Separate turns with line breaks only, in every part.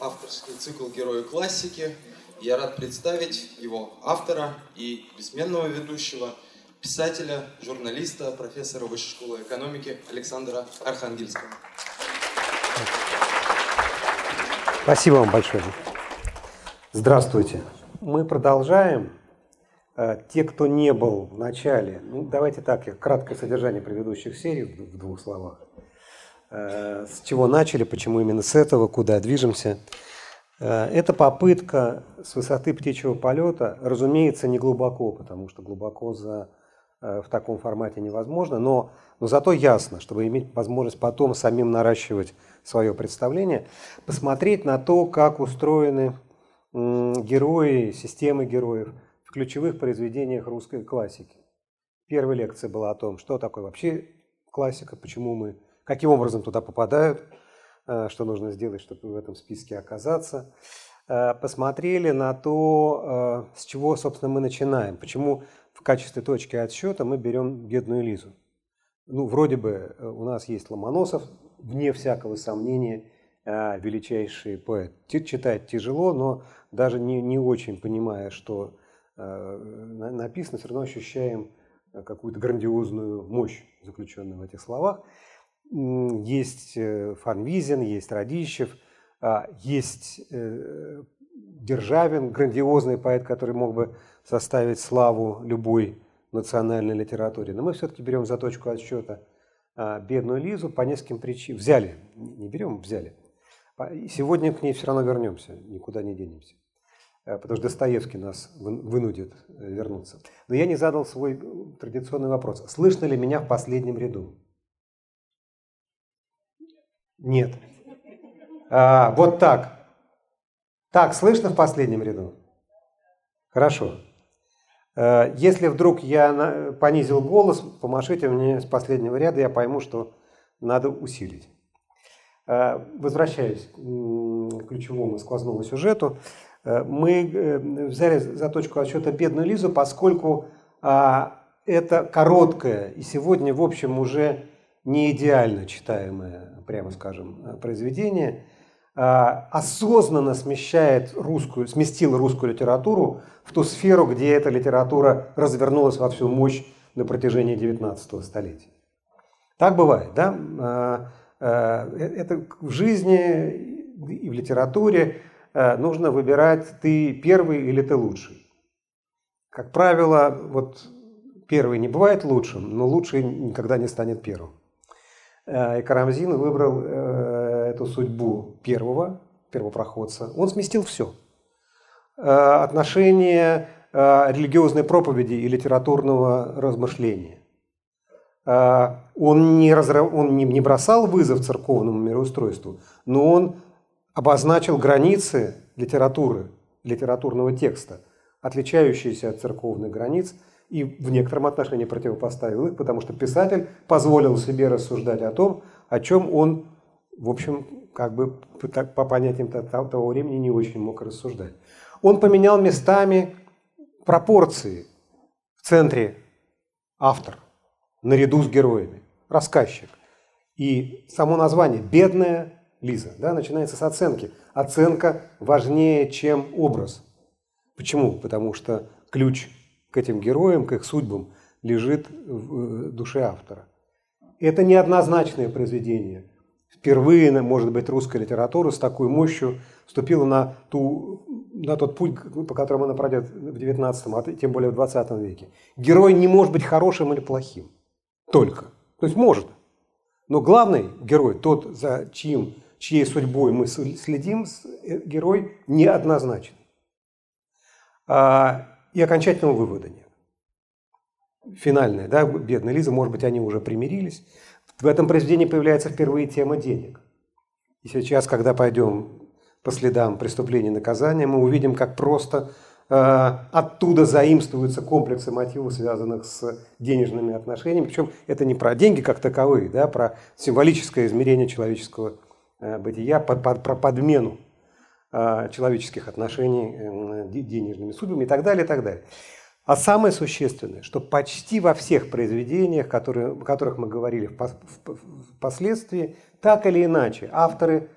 авторский цикл «Герои классики». Я рад представить его автора и бессменного ведущего, писателя, журналиста, профессора Высшей школы экономики Александра Архангельского.
Спасибо вам большое. Здравствуйте. Мы продолжаем. Э, те, кто не был в начале, ну давайте так, я краткое содержание предыдущих серий в двух словах. Э, с чего начали, почему именно с этого, куда движемся. Э, это попытка с высоты птичьего полета, разумеется, не глубоко, потому что глубоко за, в таком формате невозможно, но, но зато ясно, чтобы иметь возможность потом самим наращивать свое представление, посмотреть на то, как устроены герои, системы героев в ключевых произведениях русской классики. Первая лекция была о том, что такое вообще классика, почему мы, каким образом туда попадают, э, что нужно сделать, чтобы в этом списке оказаться. Э, посмотрели на то, э, с чего, собственно, мы начинаем, почему в качестве точки отсчета мы берем бедную Лизу. Ну, вроде бы у нас есть Ломоносов, вне всякого сомнения, величайший поэт. Читать тяжело, но даже не, не очень понимая, что написано, все равно ощущаем какую-то грандиозную мощь, заключенную в этих словах. Есть э, Фанвизин, есть Радищев, э, есть э, Державин, грандиозный поэт, который мог бы составить славу любой национальной литературе. Но мы все-таки берем за точку отсчета э, бедную Лизу по нескольким причинам. Взяли, не берем, взяли. Сегодня к ней все равно вернемся, никуда не денемся. Э, потому что Достоевский нас вынудит э, вернуться. Но я не задал свой традиционный вопрос. Слышно ли меня в последнем ряду? Нет. А, вот так. Так, слышно в последнем ряду? Хорошо. Если вдруг я понизил голос, помашите мне с последнего ряда, я пойму, что надо усилить. Возвращаясь к ключевому сквозному сюжету, Э, мы э, взяли за точку отсчета бедную Лизу, поскольку а, это короткое и сегодня, в общем, уже не идеально читаемое, прямо скажем, произведение, а, осознанно смещает русскую, сместило русскую литературу в ту сферу, где эта литература развернулась во всю мощь на протяжении 19 столетия. Так бывает, да? А, э, это в жизни и в литературе нужно выбирать ты первый или ты лучший. Как правило, вот первый не бывает лучшим, но лучший никогда не станет первым. Э, и Карамзин выбрал э, эту судьбу первого, первопроходца. Он сместил все. Отношение религиозной проповеди и литературного размышления. Он не, разрав... он не бросал вызов церковному мироустройству, но он обозначил границы литературы, литературного текста, отличающиеся от церковных границ, и в некотором отношении противопоставил их, потому что писатель позволил себе рассуждать о том, о чем он, в общем, как бы по понятиям того времени не очень мог рассуждать. Он поменял местами пропорции в центре автор, наряду с героями, рассказчик. И само название «Бедная Лиза, да, начинается с оценки. Оценка важнее, чем образ. Почему? Потому что ключ к этим героям, к их судьбам лежит в э, душе автора. Это неоднозначное произведение. Впервые, может быть, русская литература с такой мощью вступила на, ту, на тот путь, по которому она пройдет в XIX, а тем более в 20 веке. Герой не может быть хорошим или плохим. Только. То есть может. Но главный герой, тот, за чьим чьей судьбой мы следим, э, герой неоднозначен. А, и окончательного вывода нет. Финальная, да, бедная Лиза, может быть, они уже примирились. В этом произведении появляется впервые тема денег. И сейчас, когда пойдем по следам преступления и наказания, мы увидим, как просто э, оттуда заимствуются комплексы мотивов, связанных с денежными отношениями. Причем это не про деньги как таковые, да, а про символическое измерение человеческого Э, бытия, про подмену человеческих отношений э, денежными судьбами и так далее, и так далее. А самое существенное, что почти во всех произведениях, которые, о которых мы говорили впоследствии, так или иначе, авторы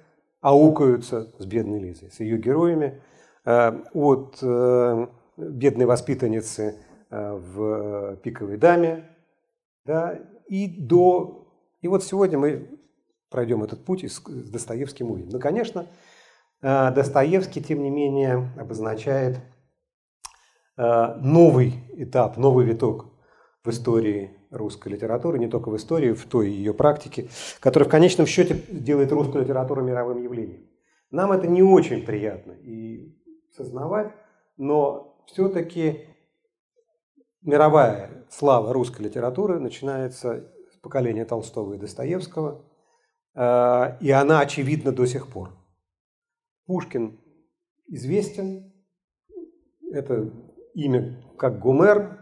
аукаются с бедной Лизой, с ее героями, от бедной воспитанницы в «Пиковой даме», да, и до... И вот сегодня мы пройдем этот путь и с Достоевским увидим. Ну, конечно, Достоевский, тем не менее, обозначает новый этап, новый виток в истории русской литературы, не только в истории, в той ее практике, которая в конечном счете делает русскую литературу мировым явлением. Нам это не очень приятно и сознавать, но все-таки мировая слава русской литературы начинается с поколения Толстого и Достоевского, э, и она очевидна до сих пор. Пушкин известен, это имя как Гомер,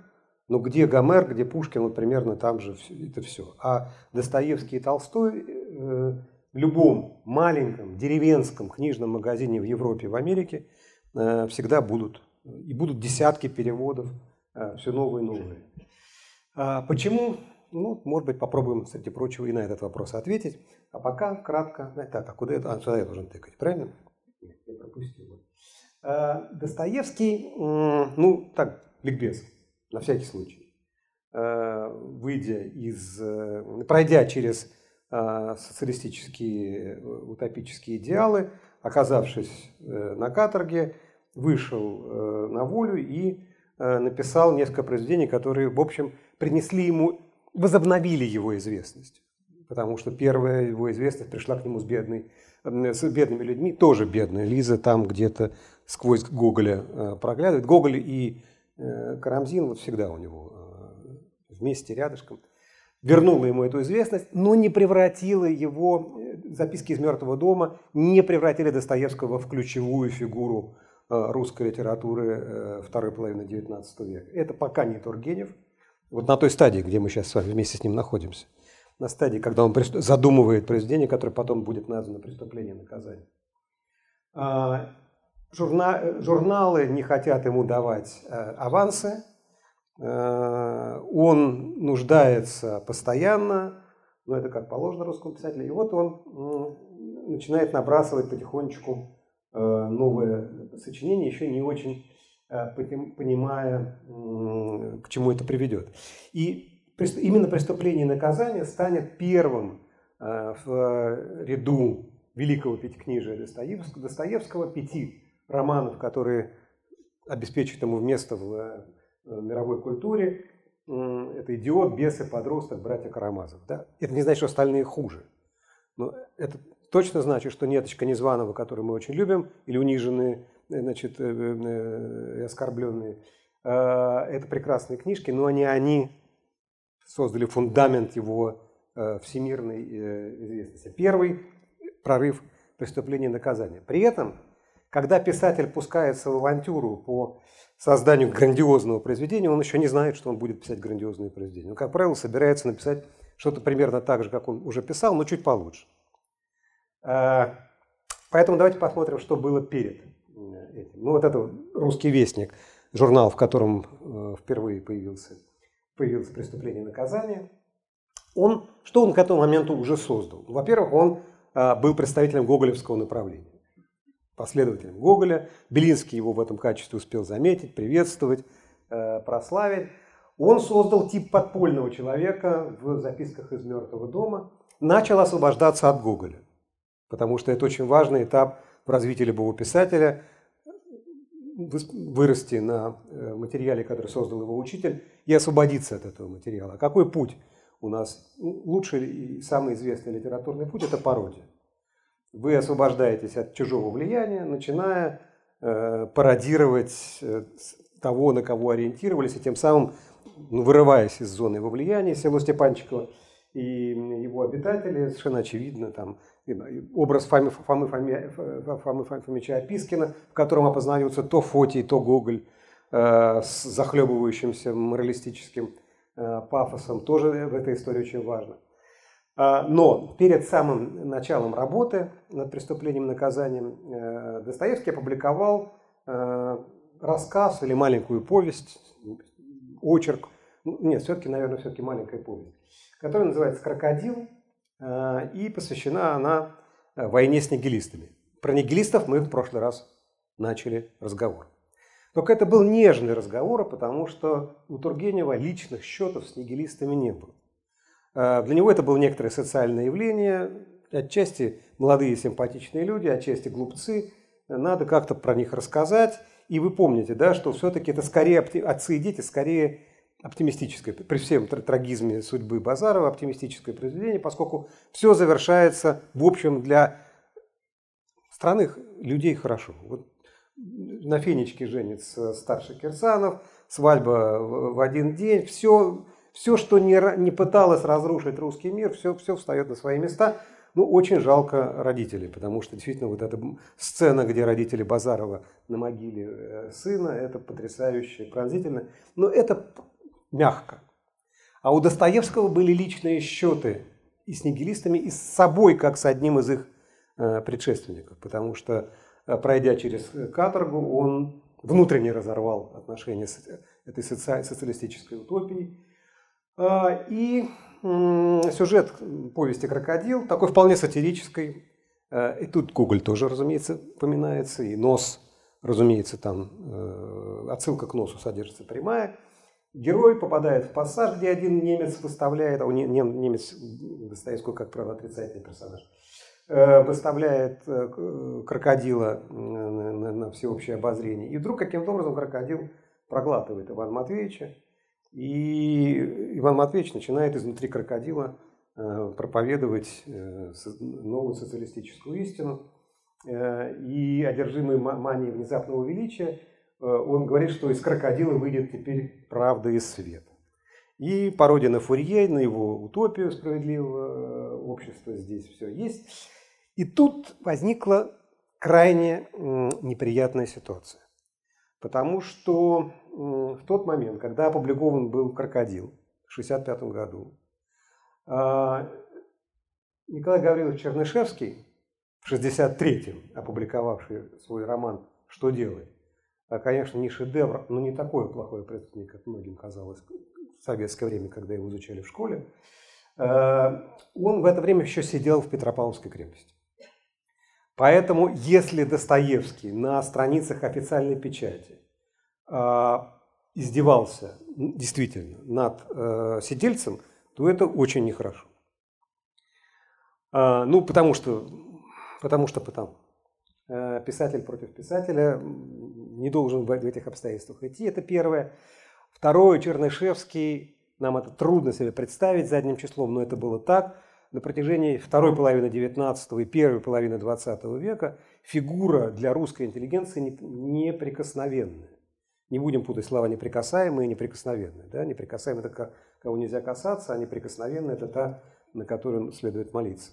но где Гомер, где Пушкин, вот примерно там же это все. А Достоевский и Толстой э, в любом маленьком деревенском книжном магазине в Европе, в Америке э, всегда будут. И будут десятки переводов, э, все новые и новые. А почему? Ну, может быть, попробуем, среди прочего, и на этот вопрос ответить. А пока кратко. Так, а куда это? А, сюда я должен тыкать, правильно? Нет, я пропустил. Достоевский, ну, так, ликбез на всякий случай, э, выйдя из, э, пройдя через э, социалистические утопические идеалы, оказавшись на каторге, вышел на волю и написал несколько произведений, которые, в общем, принесли ему, возобновили его известность. Потому что первая его известность пришла к нему с, бедной, с бедными людьми, тоже бедная Лиза, там где-то сквозь Гоголя проглядывает. Гоголь и Э, Карамзин вот всегда у него э, вместе, рядышком, вернула ему эту известность, но не превратила его, э, записки из мертвого дома, не превратили Достоевского в ключевую фигуру русской литературы второй половины XIX века. Это пока не Тургенев. Вот на той стадии, где мы сейчас с вами вместе с ним находимся. На стадии, когда он задумывает произведение, которое потом будет названо «Преступление и наказание». А, Журна, журналы не хотят ему давать э, авансы. Э, он нуждается постоянно, но это как положено русскому писателю. И вот он начинает набрасывать потихонечку э, новые сочинения, еще не очень понимая, к чему это приведет. И именно «Преступление и наказание» станет первым в ряду великого пятикнижия Достоевского, Достоевского пяти романов, которые обеспечат ему место в э, мировой культуре. Это «Идиот», «Бесы», «Подросток», «Братья Карамазов». Да? Это не значит, что остальные хуже. Но это точно значит, что «Неточка Незваного», которую мы очень любим, или «Униженные», э, значит, э, «Оскорбленные», это прекрасные книжки, но не они создали фундамент его всемирной известности. Первый прорыв преступления и наказания. При этом когда писатель пускается в авантюру по созданию грандиозного произведения, он еще не знает, что он будет писать грандиозные произведения. Он, как правило, собирается написать что-то примерно так же, как он уже писал, но чуть получше. А, поэтому давайте посмотрим, что было перед этим. Ну, вот это «Русский вестник», журнал, в котором э, впервые появился, появилось «Преступление и наказание». Он, что он к этому моменту уже создал? Во-первых, он а, был представителем гоголевского направления последователем Гоголя. Белинский его в этом качестве успел заметить, приветствовать, э, прославить. Он создал тип подпольного человека в записках из «Мертвого дома», начал освобождаться от Гоголя, потому что это очень важный этап в развитии любого писателя вырасти на э, материале, который создал его учитель, и освободиться от этого материала. Какой путь у нас? Лучший и самый известный литературный путь – это пародия. Вы освобождаетесь от чужого влияния, начиная э, пародировать э, того, на кого ориентировались, и тем самым, ну, вырываясь из зоны его влияния, село Степанчикова и его обитатели, совершенно очевидно, там, образ Фомы, Фомы, Фомы, Фомы Фомича Опискина, в котором опознаются то Фотий, то Гоголь э, с захлебывающимся моралистическим э, пафосом, тоже в этой истории очень важно. А, но перед самым началом работы над преступлением и наказанием э, Достоевский опубликовал э, рассказ или маленькую повесть, очерк, ну, нет, все-таки, наверное, все-таки маленькая повесть, которая называется «Крокодил», и посвящена она войне с нигилистами. Про нигилистов мы в прошлый раз начали разговор. Только это был нежный разговор, потому что у Тургенева личных счетов с нигилистами не было. Для него это было некоторое социальное явление, отчасти молодые симпатичные люди, отчасти глупцы. Надо как-то про них рассказать. И вы помните, да, что все-таки это скорее отцы и дети, скорее оптимистическое, при всем трагизме судьбы Базарова, оптимистическое произведение, поскольку все завершается, в общем, для странных людей хорошо. Вот на Фенечке женится старший Кирсанов, свадьба в один день, все, все что не, не пыталось разрушить русский мир, все, все встает на свои места. Ну, очень жалко родителей, потому что действительно вот эта сцена, где родители Базарова на могиле э, сына, это потрясающе, пронзительно. Но это мягко. А у Достоевского были личные счеты и с нигилистами, и с собой, как с одним из их э, предшественников. Потому что, э, пройдя через каторгу, он внутренне разорвал отношения с этой социалистической утопией. А, и сюжет повести «Крокодил», такой вполне сатирической. Э, и тут Гоголь тоже, разумеется, упоминается, и нос, разумеется, там отсылка к носу содержится прямая – Герой попадает в пассаж, где один немец выставляет, а у немец Достоевского, как правило, отрицательный персонаж, э, выставляет э, крокодила на всеобщее обозрение. И вдруг каким-то образом крокодил проглатывает Ивана Матвеевича, и Иван Матвеевич начинает изнутри крокодила э, проповедовать новую социалистическую истину. И одержимый манией внезапного величия – Э, он говорит, что из крокодила выйдет теперь правда и свет. И пародия на Фурье, на его утопию справедливого э, общества здесь все есть. И тут возникла крайне неприятная ситуация. Потому что в тот момент, когда опубликован был «Крокодил» в 1965 году, а, Николай Гаврилович Чернышевский, в 1963-м опубликовавший свой роман «Что делать?», конечно, не шедевр, но не такое плохое произведение, как многим казалось в советское время, когда его изучали в школе. А, он в это время еще сидел в Петропавловской крепости. Поэтому, если Достоевский на страницах официальной печати а, издевался действительно над э, сидельцем, то это очень нехорошо. Ну, потому что, потому что потому. Э, писатель против писателя не должен в этих обстоятельствах идти. Это первое. Второе, Чернышевский, нам это трудно себе представить задним числом, но это было так. На протяжении второй половины XIX и первой половины XX века фигура для русской интеллигенции неприкосновенная. Не будем путать слова неприкасаемые и неприкосновенные. Да? Неприкасаемые – это кого нельзя касаться, а неприкосновенная – это та, на которую следует молиться.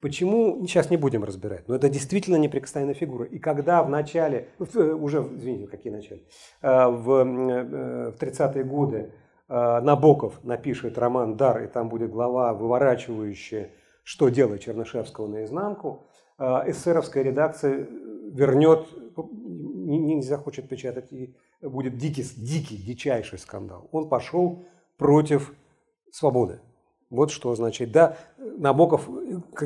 Почему, сейчас не будем разбирать, но это действительно неприкосновенная фигура. И когда в начале, э, уже, извините, какие начале, э, в, э, в 30-е годы Набоков напишет роман «Дар», и там будет глава, выворачивающая, что делать Чернышевского наизнанку, эсеровская редакция вернет, не, не захочет печатать, и будет дикий, дикий, дичайший скандал. Он пошел против свободы. Вот что означает. Да, Набоков,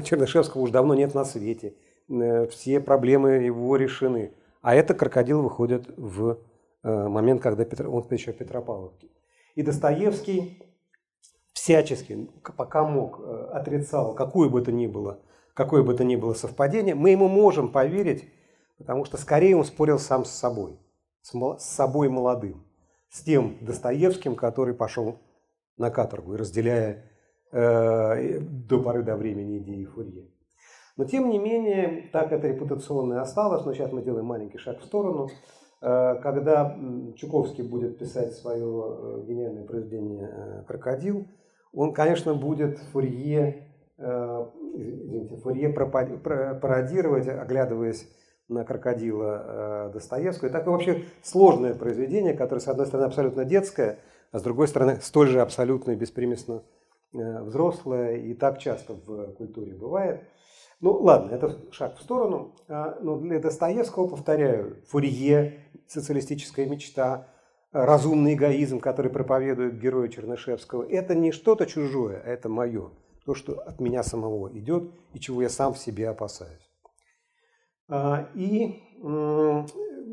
Чернышевского, уже давно нет на свете. Э, все проблемы его решены. А это крокодил выходит в э, момент, когда Петр, он еще в Петропавловке. И Достоевский всячески, пока мог, э, отрицал какое бы то ни было, какое бы то ни было совпадение. Мы ему можем поверить, потому что скорее он спорил сам с собой, с собой молодым, с тем Достоевским, который пошел на каторгу и разделяя до поры до времени идеи Фурье. Но тем не менее, так это репутационное осталось, но сейчас мы делаем маленький шаг в сторону. Э, когда Чуковский будет писать свое э, гениальное произведение «Крокодил», он, конечно, будет Фурье, извините, Фурье пародировать, оглядываясь на крокодила Достоевского. И такое вообще сложное произведение, которое, с одной стороны, абсолютно детское, а с другой стороны, столь же абсолютно и беспримесно Э, взрослое, и так часто в культуре бывает. Ну ладно, это шаг в сторону. А, но для Достоевского, повторяю, Фурье, социалистическая мечта, разумный эгоизм, который проповедует герой Чернышевского, это не что-то чужое, а это мое. то, что от меня самого идет и чего я сам в себе опасаюсь. А, и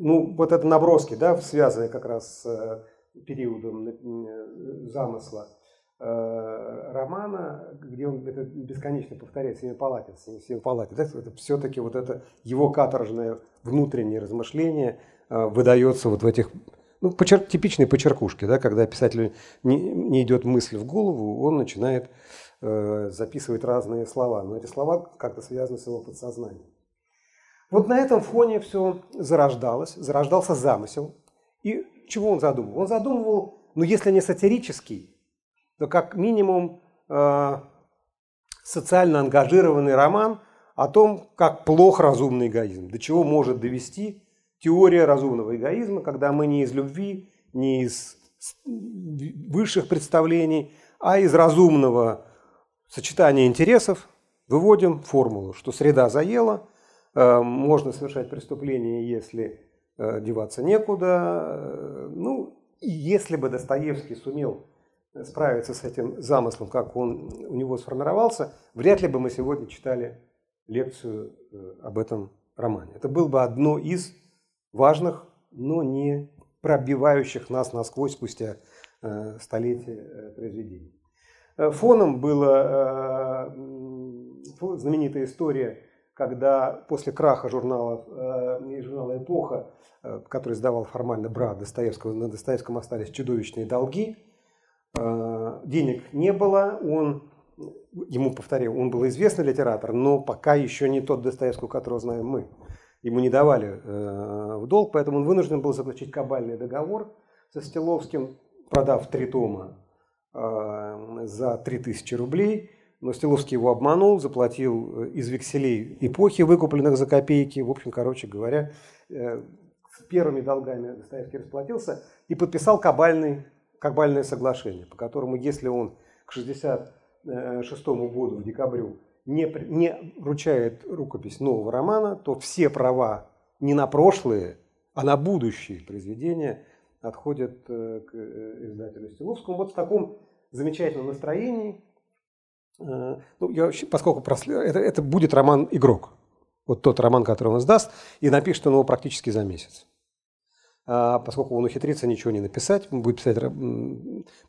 ну, вот это наброски, да, связанные как раз с э, периодом э, замысла э, романа, где он это бесконечно повторяет Семипалатин, Семипалатин. Это, это все-таки вот это его каторжное внутреннее размышление выдается вот в этих ну, почер, типичные почеркушки, да, когда писателю не, не идет мысль в голову, он начинает э, записывать разные слова, но эти слова как-то связаны с его подсознанием. Вот на этом фоне все зарождалось, зарождался замысел. И чего он задумывал? Он задумывал, ну если не сатирический, то как минимум э, социально ангажированный роман о том, как плох разумный эгоизм, до чего может довести теория разумного эгоизма, когда мы не из любви, не из высших представлений, а из разумного сочетания интересов выводим формулу, что среда заела – Э, можно совершать преступление, если э, деваться некуда. Э, ну, и если бы Достоевский сумел справиться с этим замыслом, как он у него сформировался, вряд ли бы мы сегодня читали лекцию об этом романе. Это было бы одно из важных, но не пробивающих нас насквозь спустя столетия произведений. Фоном была знаменитая история когда после краха журнала, э, журнала «Эпоха», э, который издавал формально брат Достоевского, на Достоевском остались чудовищные долги, э, денег не было, он, ему, повторяю, он был известный литератор, но пока еще не тот Достоевский, которого знаем мы. Ему не давали э, в долг, поэтому он вынужден был заключить кабальный договор со Стиловским, продав три тома э, за 3000 рублей – но Стиловский его обманул, заплатил э, из векселей эпохи, выкупленных за копейки. В общем, короче говоря, э, с первыми долгами Достоевский расплатился и подписал кабальный, кабальное соглашение, по которому, если он к 1966 году, в декабрю, не, не вручает рукопись нового романа, то все права не на прошлые, а на будущие произведения отходят э, к издателю Стиловскому. Вот в таком замечательном настроении Э, ну, я вообще, поскольку прослед... это, это будет роман «Игрок». Вот тот роман, который он издаст, и напишет он его практически за месяц. А поскольку он ухитрится ничего не написать, он будет писать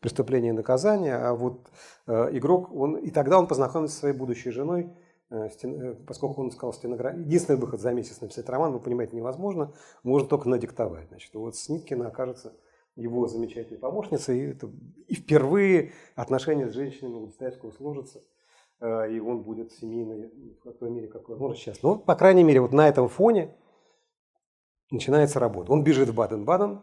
преступление и наказание, а вот э, игрок, он, и тогда он познакомится со своей будущей женой, э, стен, поскольку он сказал стенограф... Единственный выход за месяц написать роман, вы понимаете, невозможно, можно только надиктовать. Значит, вот Сниткина окажется его замечательной помощницей. И, это, и впервые отношения с женщинами у Достоевского сложатся, э, и он будет семейный в той мере, как возможно сейчас. Но, по крайней мере, вот на этом фоне начинается работа. Он бежит в Баден-Баден,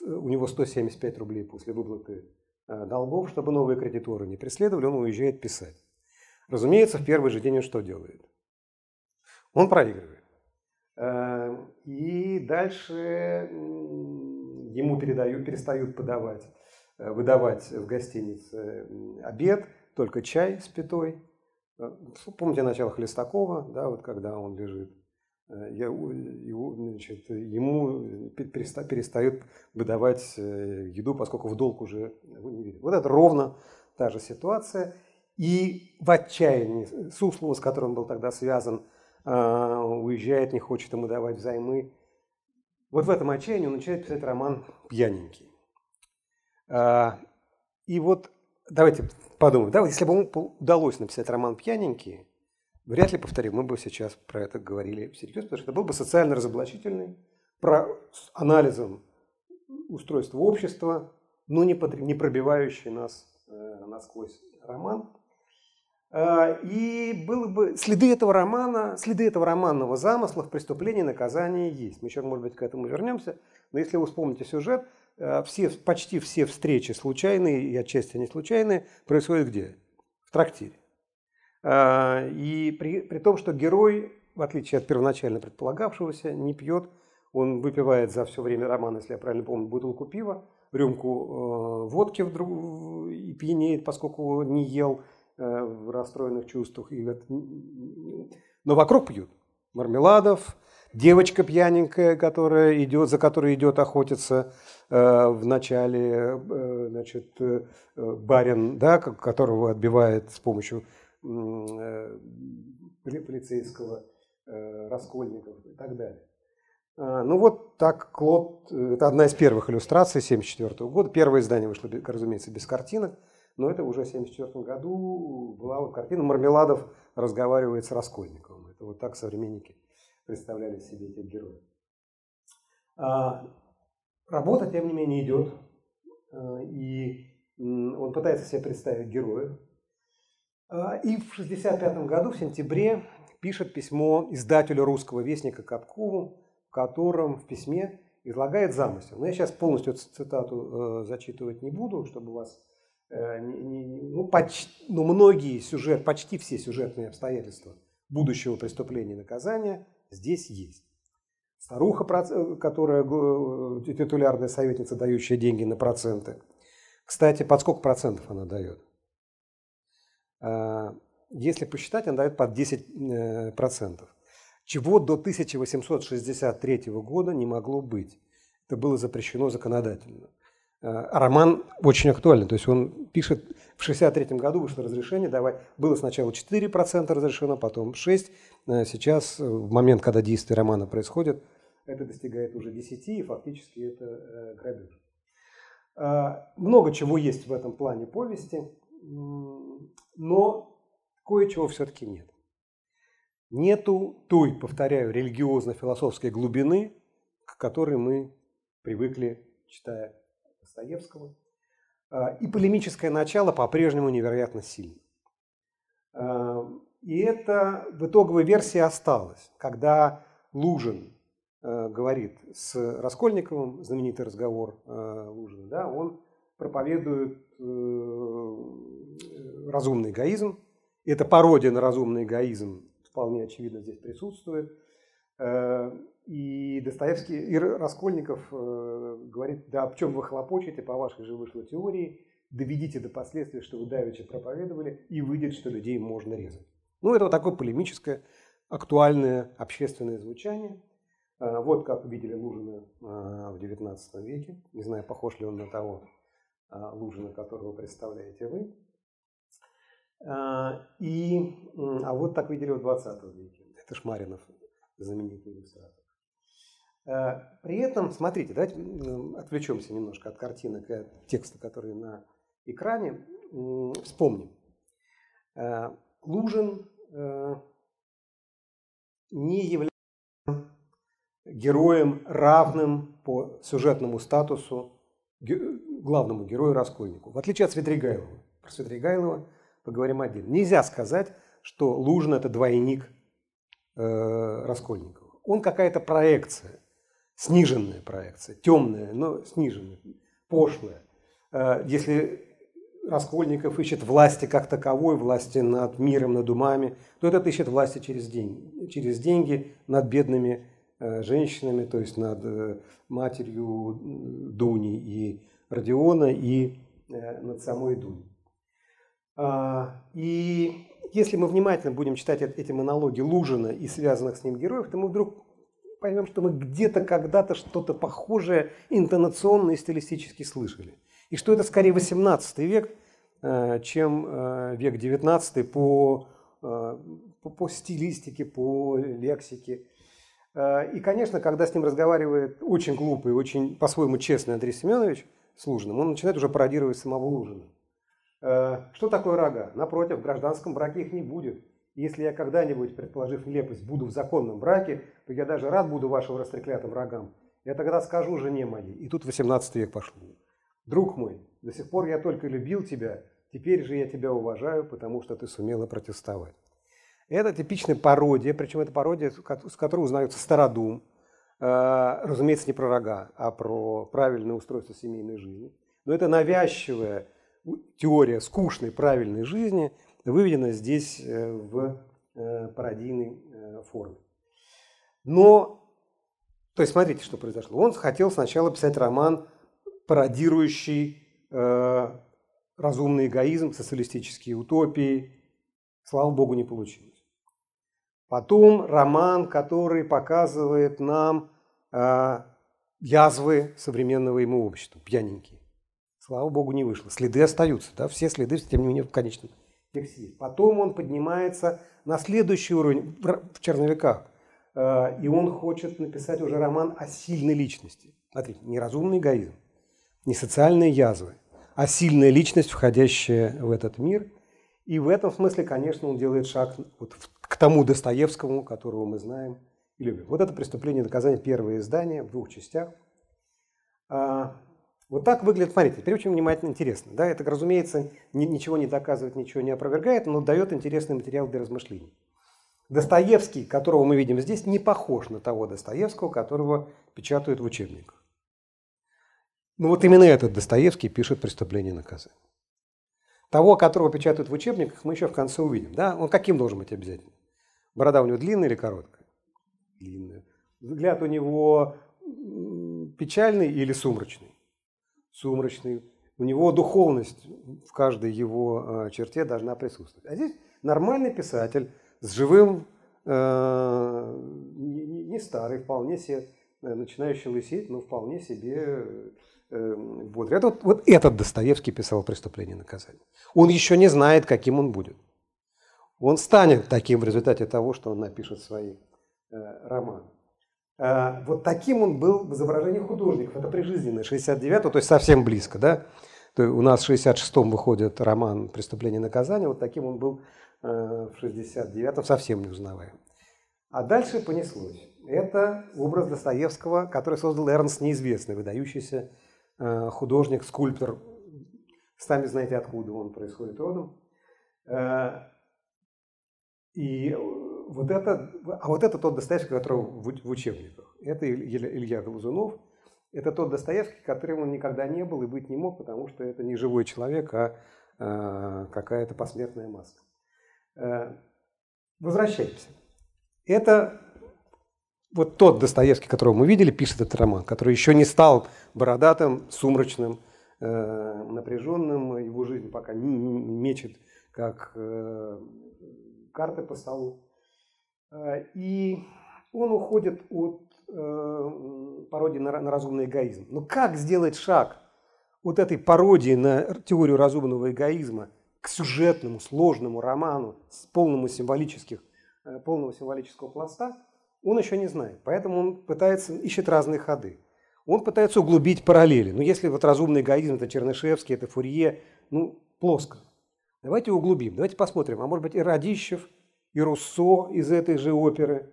у него 175 рублей после выплаты э, долгов, чтобы новые кредиторы не преследовали, он уезжает писать. Разумеется, в первый же день он что делает? Он проигрывает. Э, и дальше ему передают, перестают подавать, э, выдавать в гостинице обед, только чай с пятой. Э, помните начало Хлестакова, да, вот когда он лежит, э, я, его, значит, ему перестают выдавать еду, поскольку в долг уже не видит. Вот это ровно та же ситуация. И в отчаянии Суслова, с которым был тогда связан, уезжает, не хочет ему давать взаймы. Вот в этом отчаянии он начинает писать роман «Пьяненький». И вот давайте подумаем, да, если бы ему удалось написать роман «Пьяненький», вряд ли, повторю, мы бы сейчас про это говорили всерьез, потому что это был бы социально разоблачительный, про, с анализом устройства общества, но не, под, не пробивающий нас э, насквозь роман. А, и было бы следы этого романа, следы этого романного замысла в преступлении наказании есть. Мы еще, может быть, к этому вернемся. Но если вы вспомните сюжет, а, все, почти все встречи случайные и отчасти не случайные происходят где? В трактире. А, и при, при том, что герой, в отличие от первоначально предполагавшегося, не пьет, он выпивает за все время романа, если я правильно помню, бутылку пива, рюмку водки вдруг, и пьянеет, поскольку не ел – Э, в расстроенных чувствах. И вот... Но вокруг пьют. Мармеладов, девочка пьяненькая, которая идет, за которой идет охотиться в начале, значит, барин, да, которого отбивает с помощью полицейского Раскольников и так далее. Ну вот так Клод, это одна из первых иллюстраций 1974 года. Первое издание вышло, разумеется, без картинок, но это уже в 1974 году была вот картина «Мармеладов разговаривает с Раскольниковым». Это вот так современники представляли себе этих героев. А, работа, тем не менее, идет. А, и он пытается себе представить героев. А, и в 1965 году, в сентябре, пишет письмо издателю русского вестника Каткову, в котором в письме излагает замысел. Но я сейчас полностью цитату э, зачитывать не буду, чтобы вас э, не, не, ну, почти, ну, многие сюжет, почти все сюжетные обстоятельства будущего преступления и наказания здесь есть. Старуха, которая э, титулярная советница, дающая деньги на проценты. Кстати, под сколько процентов она дает? А, если посчитать, она дает под 10 э, процентов. Чего до 1863 года не могло быть. Это было запрещено законодательно. А роман очень актуальный. То есть он пишет, в 1963 году вышло разрешение, давай, было сначала 4% разрешено, потом 6%. Э, сейчас, в момент, когда действие романа происходит, это достигает уже 10, и фактически это э, грабеж. А, много чего есть в этом плане повести, но кое-чего все-таки нет. Нету той, повторяю, религиозно-философской глубины, к которой мы привыкли, читая Достоевского. А, и полемическое начало по-прежнему невероятно сильно. А, и это в итоговой версии осталось, когда Лужин Э, говорит с Раскольниковым, знаменитый разговор Лужина, да, он проповедует разумный эгоизм. Это пародия на разумный эгоизм вполне очевидно здесь присутствует. И Достоевский, и Раскольников говорит, да, в чем вы хлопочете, по вашей же вышло теории, доведите до последствий, что вы давеча проповедовали, и выйдет, что людей можно резать. Ну, это вот такое полемическое, актуальное общественное звучание – Э, вот как видели Лужина э, в XIX веке. Не знаю, похож ли он на того э, Лужина, которого представляете вы. И, а вот так видели в 20 веке. Это Шмаринов, знаменитый иллюстратор. При этом, смотрите, давайте отвлечемся немножко от картинок и от текста, который на экране. Вспомним. Лужин не является героем, равным по сюжетному статусу главному герою Раскольнику. В отличие от Светригайлова. Про Светригайлова поговорим отдельно. Нельзя сказать, что Лужин – это двойник э, Раскольникова. Он какая-то проекция, сниженная проекция, темная, но сниженная, пошлая. Э, если Раскольников ищет власти как таковой, власти над миром, над умами, то этот ищет власти через деньги, через деньги над бедными Э, женщинами, то есть над э, матерью Дуни и Родиона и э, над самой Дуней. А, и если мы внимательно будем читать эти монологи Лужина и связанных с ним героев, то мы вдруг поймем, что мы где-то когда-то что-то похожее интонационно и стилистически слышали. И что это скорее 18 век, чем век 19 по, по, по стилистике, по лексике. Э, и, конечно, когда с ним разговаривает очень глупый, очень по-своему честный Андрей Семенович с Лужиным, он начинает уже пародировать самого Лужина. Э, что такое рога? Напротив, в гражданском браке их не будет. Если я когда-нибудь, предположив нелепость, буду в законном браке, то я даже рад буду вашим растреклятым рогам. Я тогда скажу жене моей. И тут 18 век пошло. Друг мой, до сих пор я только любил тебя, теперь же я тебя уважаю, потому что ты сумела протестовать. Это типичная пародия, причем это пародия, с которой узнается Стародум. Э, разумеется, не про рога, а про правильное устройство семейной жизни. Но это навязчивая теория скучной правильной жизни выведена здесь э, в э, пародийной форме. Но, то есть смотрите, что произошло. Он хотел сначала писать роман, пародирующий разумный эгоизм, социалистические утопии. Слава богу, не получилось. Потом роман, который показывает нам э, язвы современного ему общества, пьяненькие. Слава богу, не вышло. Следы остаются, да, все следы, тем не менее, в конечном тексте. Потом он поднимается на следующий уровень в черновиках. Э, и он хочет написать уже роман о сильной личности. Смотрите, не разумный эгоизм, не социальные язвы, а сильная личность, входящая в этот мир. И в этом смысле, конечно, он делает шаг вот к тому Достоевскому, которого мы знаем и любим. Вот это «Преступление и наказание», первое издание в двух частях. А, вот так выглядит, смотрите, теперь очень внимательно интересно. Да, это, разумеется, ничего не доказывает, ничего не опровергает, но дает интересный материал для размышлений. Достоевский, которого мы видим здесь, не похож на того Достоевского, которого печатают в учебниках. Ну вот именно этот Достоевский пишет «Преступление и наказание». Того, которого печатают в учебниках, мы еще в конце увидим. Да? Он каким должен быть обязательно? Борода у него длинная или короткая? Длинная. Взгляд у него печальный или сумрачный? Сумрачный. У него духовность в каждой его а, черте должна присутствовать. А здесь нормальный писатель с живым, э, не старый, вполне себе э, начинающий лысеть, но вполне себе э, бодрый. Это вот, вот этот Достоевский писал «Преступление и наказание». Он еще не знает, каким он будет. Он станет таким в результате того, что он напишет свои э, романы. А, вот таким он был в изображении художников. Это прижизненное, 69 то есть совсем близко. Да? То есть у нас в 66-м выходит роман «Преступление и наказание». Вот таким он был э, в 69-м, совсем не узнаваем. А дальше понеслось. Это образ Достоевского, который создал Эрнст Неизвестный, выдающийся э, художник, скульптор. Сами знаете, откуда он происходит родом. Э, и вот это, а вот это тот Достоевский, которого в, учебниках. Это Илья Глазунов. Это тот Достоевский, которым он никогда не был и быть не мог, потому что это не живой человек, а э, какая-то посмертная маска. Э, возвращаемся. Это вот тот Достоевский, которого мы видели, пишет этот роман, который еще не стал бородатым, сумрачным, э, напряженным. Его жизнь пока не, мечет, как э, карты по столу. Э, и он уходит от э, пародии на, разумный эгоизм. Но как сделать шаг вот этой пародии на теорию разумного эгоизма к сюжетному, сложному роману с полным символических, полного символического пласта, он еще не знает. Поэтому он пытается, ищет разные ходы. Он пытается углубить параллели. Но если вот разумный эгоизм, это Чернышевский, это Фурье, ну, плоско. Давайте углубим, давайте посмотрим. А может быть и Радищев, и Руссо из этой же оперы,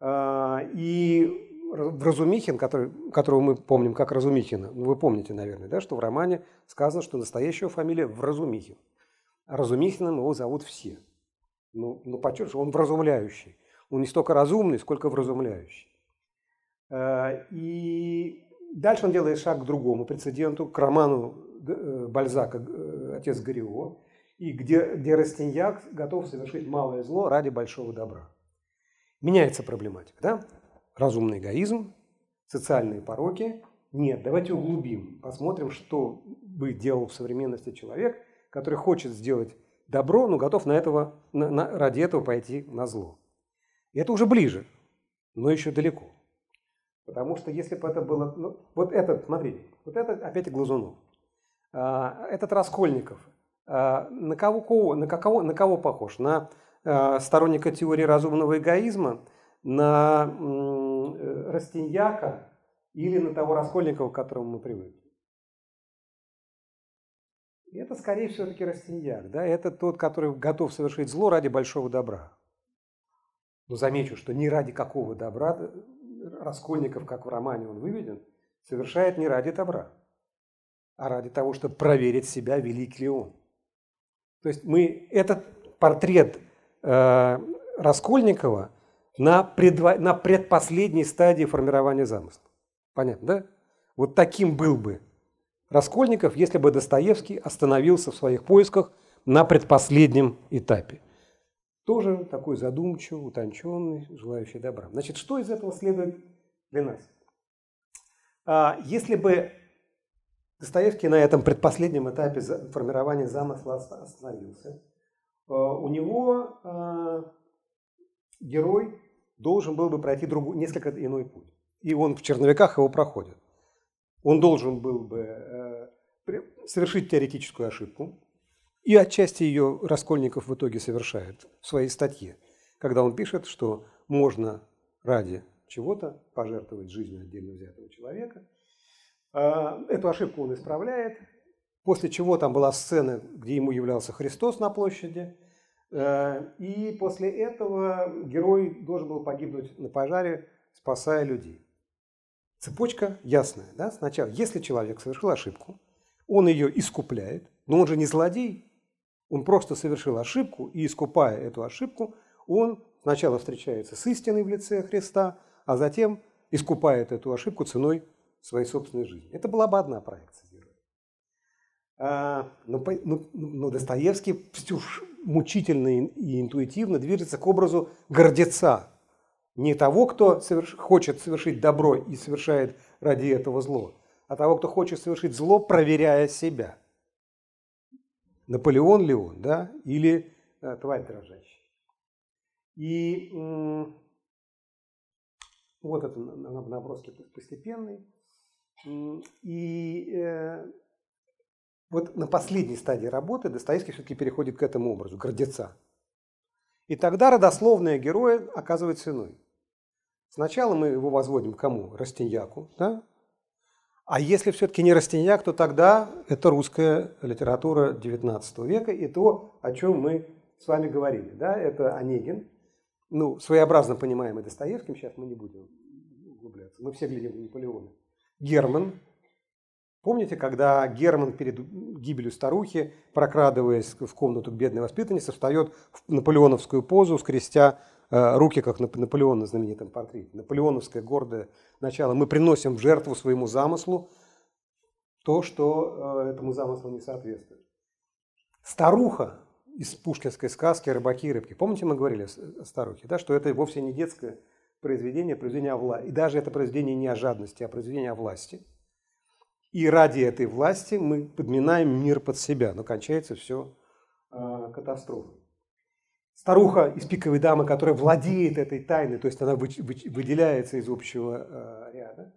а, и Разумихин, который, которого мы помним как Разумихина. Ну, вы помните, наверное, да, что в романе сказано, что настоящая фамилия Вразумихин. А его зовут все. Ну, ну подчеркиваю, он вразумляющий. Он не столько разумный, сколько вразумляющий. А, и дальше он делает шаг к другому прецеденту, к роману э, Бальзака э, «Отец Горио», и где, где Растиньяк готов совершить малое зло ради большого добра. Меняется проблематика, да? Разумный эгоизм, социальные пороки. Нет, давайте углубим, посмотрим, что бы делал в современности человек, который хочет сделать добро, но готов на этого, на, на, ради этого пойти на зло. И это уже ближе, но еще далеко. Потому что если бы это было... Ну, вот этот, смотрите, вот это опять Глазунов. А, этот Раскольников – а, на кого, на, какого, на кого похож? На э, сторонника теории разумного эгоизма, на э, Растиньяка или на того Раскольникова, к которому мы привыкли? это, скорее всего, таки Растиньяк. Да? Это тот, который готов совершить зло ради большого добра. Но замечу, что не ради какого добра Раскольников, как в романе он выведен, совершает не ради добра, а ради того, чтобы проверить себя, велик ли он. То есть мы этот портрет э, Раскольникова на, предво, на предпоследней стадии формирования замысла. Понятно, да? Вот таким был бы Раскольников, если бы Достоевский остановился в своих поисках на предпоследнем этапе. Тоже такой задумчивый, утонченный, желающий добра. Значит, что из этого следует для нас? А, если бы Достоевский на этом предпоследнем этапе формирования замысла остановился. Э, у него э, герой должен был бы пройти другой, несколько иной путь. и он в черновиках его проходит. Он должен был бы э, совершить теоретическую ошибку, и отчасти ее Раскольников в итоге совершает в своей статье, когда он пишет, что можно ради чего-то пожертвовать жизнью отдельно взятого человека. А, эту ошибку он исправляет, после чего там была сцена, где ему являлся Христос на площади, э, и после этого герой должен был погибнуть на пожаре, спасая людей. Цепочка ясная. Да? Сначала, если человек совершил ошибку, он ее искупляет, но он же не злодей, он просто совершил ошибку, и искупая эту ошибку, он сначала встречается с истиной в лице Христа, а затем искупает эту ошибку ценой своей собственной жизни. Это была бы одна проекция героя. А, но, но, но Достоевский мучительно и интуитивно движется к образу гордеца, не того, кто соверш... хочет совершить добро и совершает ради этого зло, а того, кто хочет совершить зло, проверяя себя. Наполеон ли он, да, или э, тварь дрожащая. И э, вот это наброски постепенный. И э, вот на последней стадии работы Достоевский все-таки переходит к этому образу, гордеца. И тогда родословная героя оказывается иной. Сначала мы его возводим к кому? Растиньяку, да? А если все-таки не Растиньяк, то тогда это русская литература XIX века и то, о чем мы с вами говорили. Да? Это Онегин, ну, своеобразно понимаемый Достоевским, сейчас мы не будем углубляться, мы все глядим на Наполеона. Герман. Помните, когда Герман перед гибелью старухи, прокрадываясь в комнату к бедной воспитаннице, встает в наполеоновскую позу, скрестя руки, как Наполеон на знаменитом портрете. Наполеоновское гордое начало. Мы приносим в жертву своему замыслу то, что э, этому замыслу не соответствует. Старуха из пушкинской сказки «Рыбаки и рыбки». Помните, мы говорили о старухе, да, что это вовсе не детское произведение, а произведение о власти. И даже это произведение не о жадности, а произведение о власти. И ради этой власти мы подминаем мир под себя, но кончается все э, катастрофой старуха из пиковой дамы, которая владеет этой тайной, то есть она выделяется из общего э, ряда.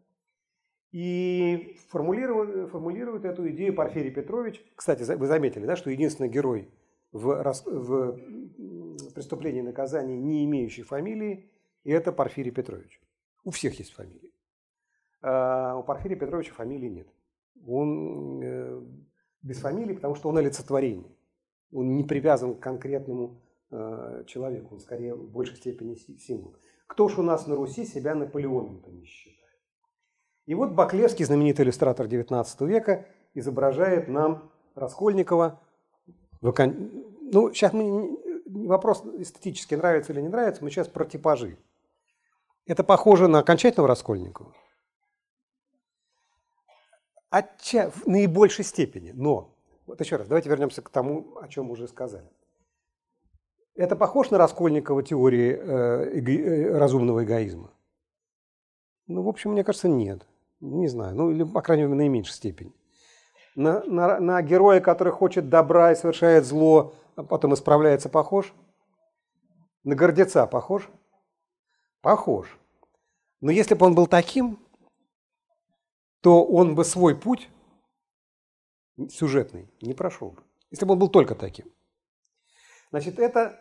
И формулирует, эту идею Порфирий Петрович. Кстати, вы заметили, да, что единственный герой в, в преступлении и наказании, не имеющий фамилии, и это Порфирий Петрович. У всех есть фамилии. А у Порфирия Петровича фамилии нет. Он э, без фамилии, потому что он олицетворение. Он не привязан к конкретному человек, он скорее в большей степени символ. Кто ж у нас на Руси себя Наполеоном-то не считает? И вот Баклевский, знаменитый иллюстратор XIX века, изображает нам Раскольникова. Ну, сейчас мы, вопрос эстетически нравится или не нравится, мы сейчас про типажи. Это похоже на окончательного Раскольникова? Отча... В наибольшей степени. Но, вот еще раз, давайте вернемся к тому, о чем уже сказали. Это похож на Раскольникова теории э, эго, э, разумного эгоизма? Ну, в общем, мне кажется, нет. Не знаю. Ну, или, по крайней мере, в наименьшей степени. На, на, на героя, который хочет добра и совершает зло, а потом исправляется, похож? На гордеца похож? Похож. Но если бы он был таким, то он бы свой путь сюжетный не прошел бы. Если бы он был только таким. Значит, это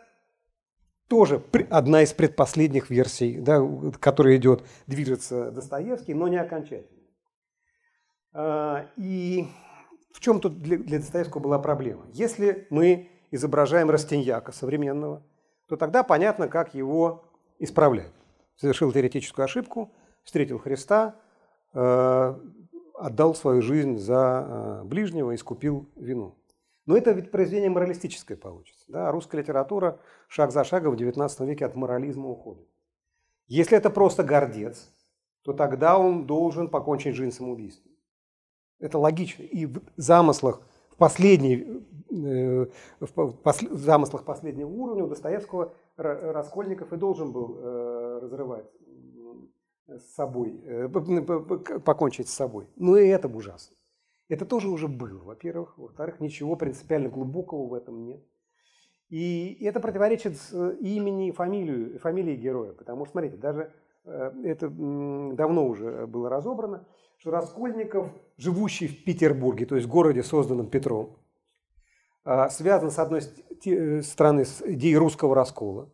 тоже одна из предпоследних версий, да, которая идет, движется Достоевский, но не окончательно. А, и в чем тут для, Достоевского была проблема? Если мы изображаем Растиньяка современного, то тогда понятно, как его исправлять. Совершил теоретическую ошибку, встретил Христа, э, отдал свою жизнь за э, ближнего, искупил вину. Но это ведь произведение моралистическое получится. Да? Русская литература шаг за шагом в XIX веке от морализма уходит. Если это просто гордец, то тогда он должен покончить жизнь самоубийством. Это логично. И в замыслах, в, последней, э, в посл, замыслах последнего уровня у Достоевского Раскольников и должен был э, разрывать с собой, э, покончить с собой. Но и это ужасно. Это тоже уже было, во-первых. Во-вторых, ничего принципиально глубокого в этом нет. И это противоречит имени и фамилию, фамилии героя. Потому что, смотрите, даже это давно уже было разобрано, что Раскольников, живущий в Петербурге, то есть в городе, созданном Петром, связан с одной стороны с идеей русского раскола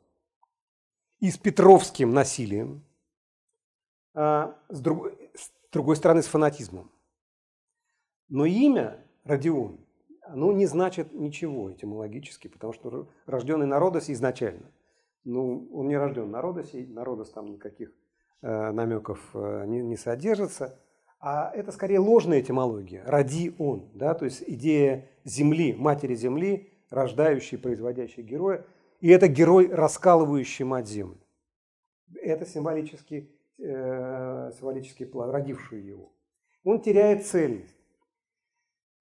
и с петровским насилием, а с другой, с другой стороны с фанатизмом. Но имя Родион, оно не значит ничего этимологически, потому что рожденный на Родосе изначально. Ну, он не рожден на Родосе, на Родос там никаких э, намеков э, не, не содержится. А это скорее ложная этимология. Роди он, да, то есть идея земли, матери земли, рождающей, производящей героя. И это герой, раскалывающий мать землю. Это символический, э, символический план, родивший его. Он теряет цельность.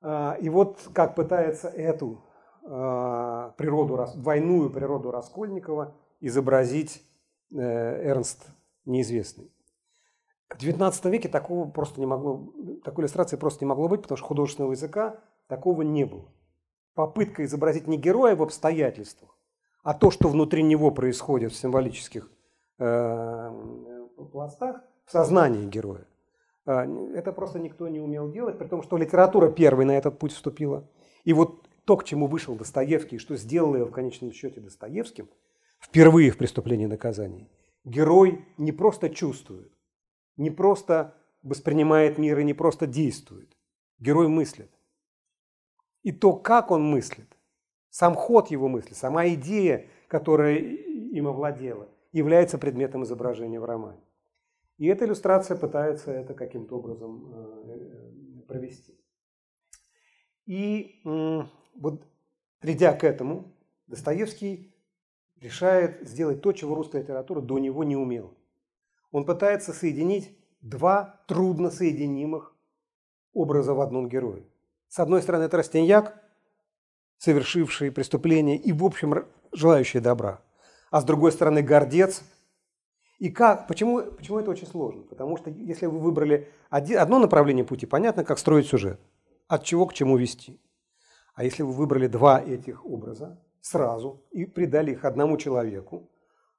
А, и вот как пытается эту а, природу, двойную природу Раскольникова изобразить э, Эрнст Неизвестный. В XIX веке такого просто не могло, такой иллюстрации просто не могло быть, потому что художественного языка такого не было. Попытка изобразить не героя в обстоятельствах, а то, что внутри него происходит в символических э, пластах, в сознании героя. А, это просто никто не умел делать, при том, что литература первой на этот путь вступила. И вот то, к чему вышел Достоевский, что сделал его в конечном счете Достоевским, впервые в «Преступлении и наказании», герой не просто чувствует, не просто воспринимает мир и не просто действует. Герой мыслит. И то, как он мыслит, сам ход его мысли, сама идея, которая им овладела, является предметом изображения в романе. И эта иллюстрация пытается это каким-то образом э, провести. И вот придя к этому, Достоевский решает сделать то, чего русская литература до него не умела. Он пытается соединить два трудно соединимых образа в одном герое. С одной стороны, это Растиньяк, совершивший преступление и, в общем, желающий добра. А с другой стороны, гордец – и как, почему, почему это очень сложно? Потому что если вы выбрали один, одно направление пути, понятно, как строить сюжет, от чего к чему вести. А если вы выбрали два этих образа сразу и придали их одному человеку,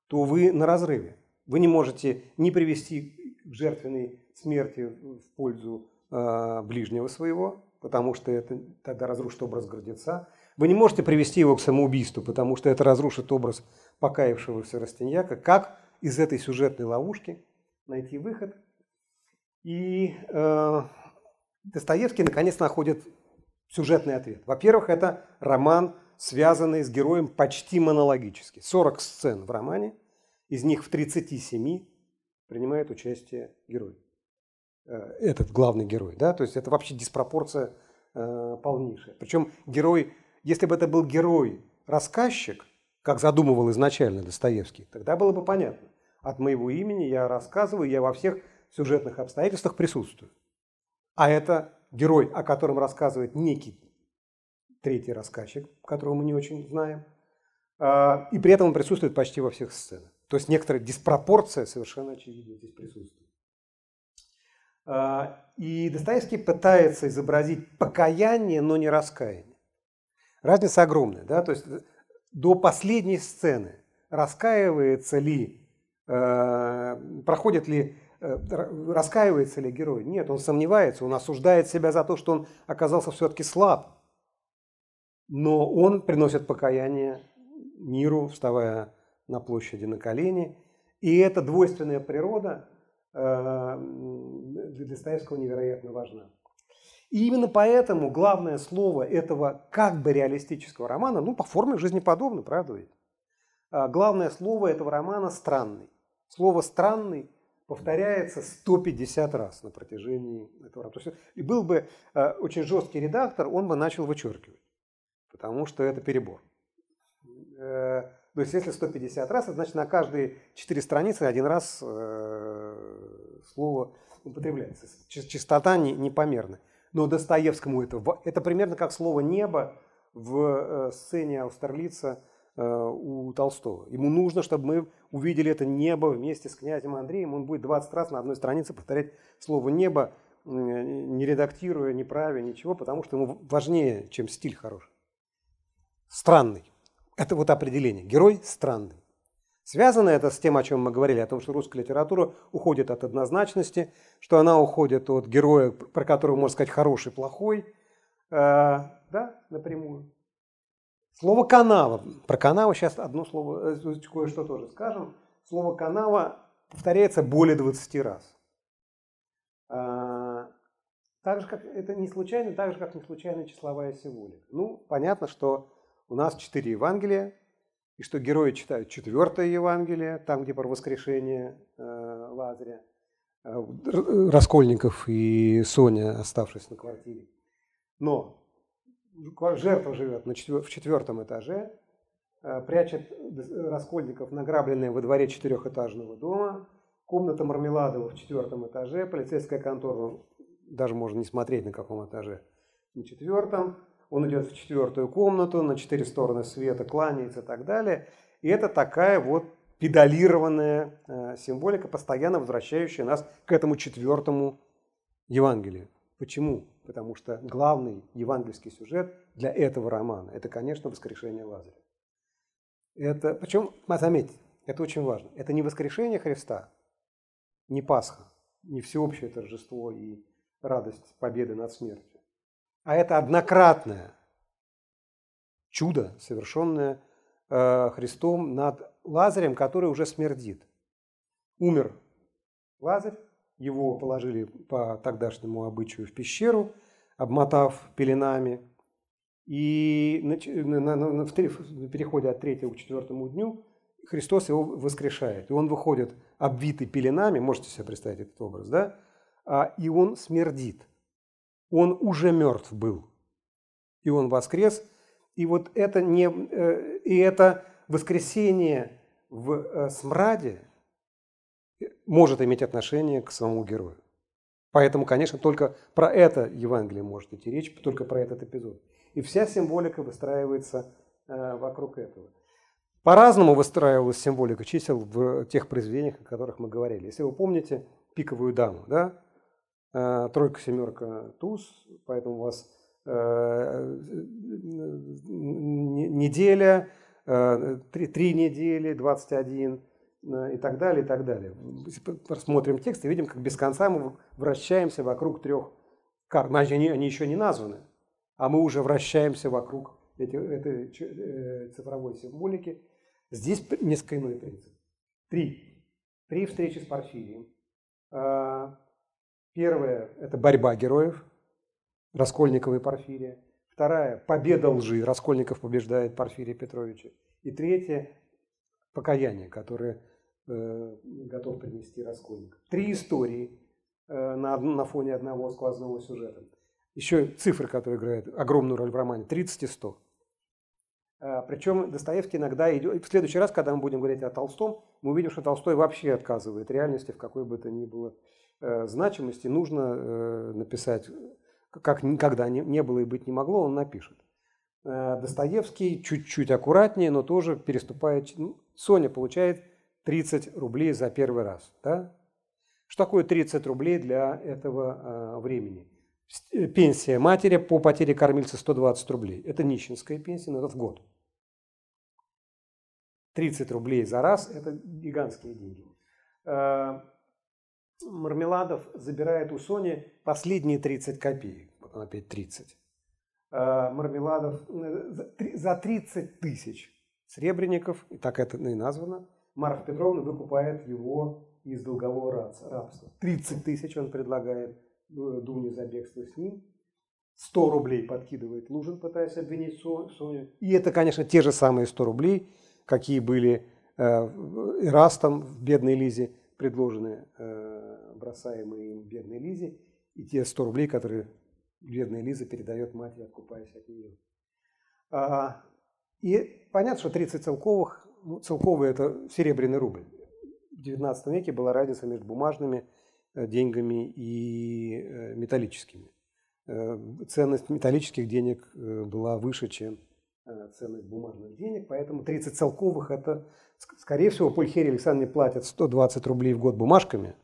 то вы на разрыве. Вы не можете не привести к жертвенной смерти в пользу э, ближнего своего, потому что это тогда разрушит образ гордеца. Вы не можете привести его к самоубийству, потому что это разрушит образ покаявшегося Растиньяка, как из этой сюжетной ловушки найти выход. И э, Достоевский наконец находит сюжетный ответ. Во-первых, это роман, связанный с героем почти монологически. 40 сцен в романе, из них в 37 принимает участие герой. Э, этот главный герой. Да? То есть это вообще диспропорция э, полнейшая. Причем герой, если бы это был герой-рассказчик, как задумывал изначально Достоевский, тогда было бы понятно. От моего имени я рассказываю, я во всех сюжетных обстоятельствах присутствую. А это герой, о котором рассказывает некий третий рассказчик, которого мы не очень знаем, а, и при этом он присутствует почти во всех сценах. То есть некоторая диспропорция совершенно очевидно здесь присутствует. А, и Достоевский пытается изобразить покаяние, но не раскаяние. Разница огромная. Да? То есть до последней сцены раскаивается ли, э, проходит ли, э, раскаивается ли герой. Нет, он сомневается, он осуждает себя за то, что он оказался все-таки слаб. Но он приносит покаяние миру, вставая на площади на колени. И эта двойственная природа э, для Достоевского невероятно важна. И именно поэтому главное слово этого как бы реалистического романа, ну, по форме жизнеподобно, правда ведь? А главное слово этого романа «странный». Слово «странный» повторяется 150 раз на протяжении этого романа. И был бы э, очень жесткий редактор, он бы начал вычеркивать, потому что это перебор. Э, то есть если 150 раз, значит на каждые 4 страницы один раз э, слово употребляется. Частота непомерная. Но Достоевскому это, это примерно как слово «небо» в э, сцене Аустерлица э, у Толстого. Ему нужно, чтобы мы увидели это небо вместе с князем Андреем. Он будет 20 раз на одной странице повторять слово «небо», не редактируя, не правя, ничего, потому что ему важнее, чем стиль хороший. Странный. Это вот определение. Герой странный. Связано это с тем, о чем мы говорили, о том, что русская литература уходит от однозначности, что она уходит от героя, про которого можно сказать хороший, плохой, э, да, напрямую. Слово канава. Про канаву сейчас одно слово, э, кое-что тоже скажем. Слово канава повторяется более 20 раз. А, так же, как это не случайно, так же, как не случайно числовая символика. Ну, понятно, что у нас четыре Евангелия, и что герои читают четвертое Евангелие, там, где про воскрешение э, Лазаря, э, Раскольников и Соня, оставшись на квартире. Но жертва живет в четвертом этаже, э, прячет Раскольников награбленные во дворе четырехэтажного дома, комната Мармеладова в четвертом этаже, полицейская контора, даже можно не смотреть на каком этаже, на четвертом, он идет в четвертую комнату, на четыре стороны света кланяется и так далее. И это такая вот педалированная э, символика, постоянно возвращающая нас к этому четвертому Евангелию. Почему? Потому что главный евангельский сюжет для этого романа – это, конечно, воскрешение Лазаря. Это, причем, заметьте, это очень важно. Это не воскрешение Христа, не Пасха, не всеобщее торжество и радость победы над смертью а это однократное чудо, совершенное э, Христом над Лазарем, который уже смердит. Умер Лазарь, его положили по тогдашнему обычаю в пещеру, обмотав пеленами. И на, на, на, в, в переходе от третьего к четвертому дню Христос его воскрешает. И он выходит обвитый пеленами, можете себе представить этот образ, да? А, и он смердит. Он уже мертв был. И он воскрес. И вот это, не, э, и это воскресение в э, смраде может иметь отношение к самому герою. Поэтому, конечно, только про это Евангелие может идти речь, только про этот эпизод. И вся символика выстраивается э, вокруг этого. По-разному выстраивалась символика чисел в тех произведениях, о которых мы говорили. Если вы помните пиковую даму, да, Э, тройка, семерка, туз, поэтому у вас э, неделя, э, три, три недели, 21 и так далее, и так далее. Посмотрим текст и видим, как без конца мы вращаемся вокруг трех карт. Они, они еще не названы, а мы уже вращаемся вокруг эти, этой цифровой символики. Здесь несколько иной принцип. Три. Три встречи с Порфирием. Первая – это борьба героев, Раскольникова и Порфирия. Вторая – победа лжи, Раскольников побеждает Порфирия Петровича. И третья – покаяние, которое э, готов принести Раскольников. Три истории э, на, на фоне одного сквозного сюжета. Еще цифры, которые играют огромную роль в романе – 30 и 100. А, причем Достоевский иногда идет... В следующий раз, когда мы будем говорить о Толстом, мы увидим, что Толстой вообще отказывает реальности в какой бы то ни было Э, значимости нужно э, написать, как никогда не было и быть не могло, он напишет. Э, Достоевский чуть-чуть аккуратнее, но тоже переступает. Ну, Соня получает 30 рублей за первый раз. Да? Что такое 30 рублей для этого времени? Пенсия матери по потере кормильца 120 рублей. Это нищенская пенсия, но это в год. 30 рублей за раз – это гигантские деньги. Мармеладов забирает у Сони последние 30 копеек. Вот он опять 30. А, Мармеладов э, за 30 тысяч сребреников, и так это и названо, Марфа Петровна выкупает его из долгового рабства. 30 тысяч он предлагает э, Дуне за бегство с ним. 100 рублей подкидывает Лужин, пытаясь обвинить Соню. И это, конечно, те же самые 100 рублей, какие были э, Ирастом в «Бедной Лизе», предложены э, бросаемые им бедной Лизе, и те 100 рублей, которые бедная Лиза передает матери, откупаясь от нее. А, и понятно, что 30 целковых, ну, целковые – это серебряный рубль. В XIX веке была разница между бумажными э, деньгами и э, металлическими. Ценность металлических денег была выше, чем ценность бумажных денег, поэтому 30 целковых – это Скорее всего, Пульхерии Александре платят 120 рублей в год бумажками,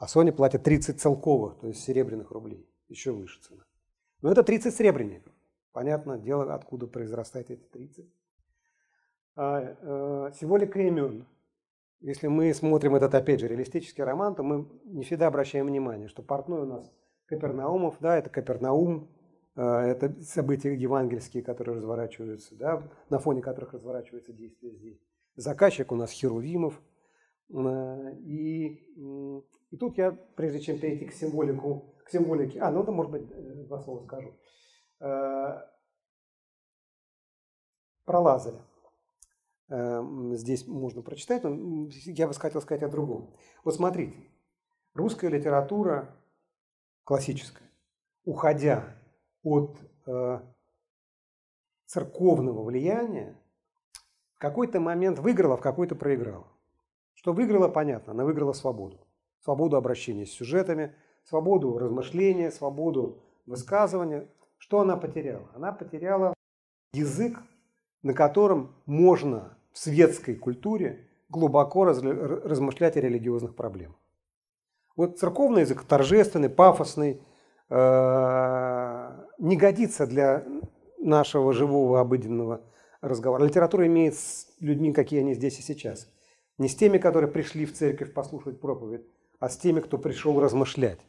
а Соня платит 30 целковых, то есть серебряных рублей. Еще выше цена. Но это 30 серебряников. Понятно дело, откуда произрастает эти 30. А, символика имен. Если мы смотрим этот, опять же, реалистический роман, то мы не всегда обращаем внимание, что портной у нас Капернаумов, да, это Капернаум, это события евангельские, которые разворачиваются, да, на фоне которых разворачивается действие здесь. Заказчик у нас Херувимов. И, и тут я, прежде чем перейти к символику, к символике, а, ну это, может быть, э, два слова скажу. Про Лазаря. Эм, здесь можно прочитать, но я бы хотел сказать о другом. Вот смотрите, русская литература классическая, уходя от э, церковного влияния, в какой-то момент выиграла, в какой-то проиграла. Что выиграла, понятно, она выиграла свободу. Свободу обращения с сюжетами, свободу размышления, свободу высказывания. Что она потеряла? Она потеряла язык, на котором можно в светской культуре глубоко размышлять о религиозных проблемах. Вот церковный язык торжественный, пафосный, э, не годится для нашего живого обыденного разговора. Литература имеет с людьми, какие они здесь и сейчас. Не с теми, которые пришли в церковь послушать проповедь, а с теми, кто пришел размышлять.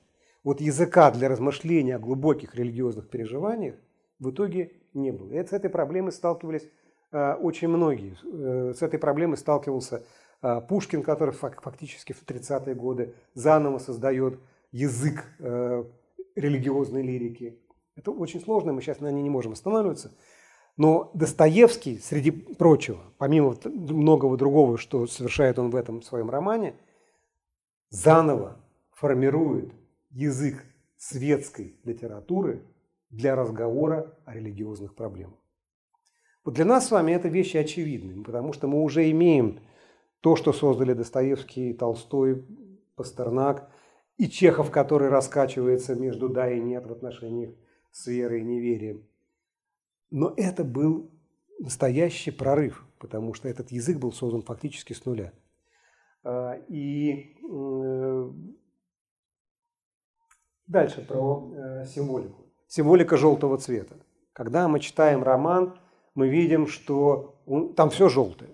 Вот языка для размышления о глубоких религиозных переживаниях в итоге не было. И с этой проблемой сталкивались Э, очень многие. Э, с этой проблемой сталкивался э, Пушкин, который фактически в 30-е годы заново создает язык религиозной лирики. Это очень сложно, мы сейчас на ней не можем останавливаться. Но Достоевский, среди прочего, помимо многого другого, что совершает он в этом своем романе, заново формирует язык светской литературы для разговора о религиозных проблемах. Вот для нас с вами это вещи очевидны, потому что мы уже имеем то, что создали Достоевский, Толстой, Пастернак и Чехов, который раскачивается между «да» и «нет» в отношениях с верой и неверием. Но это был настоящий прорыв, потому что этот язык был создан фактически с нуля. А, и э, дальше про э, символику. Символика желтого цвета. Когда мы читаем роман, мы видим, что там все желтое.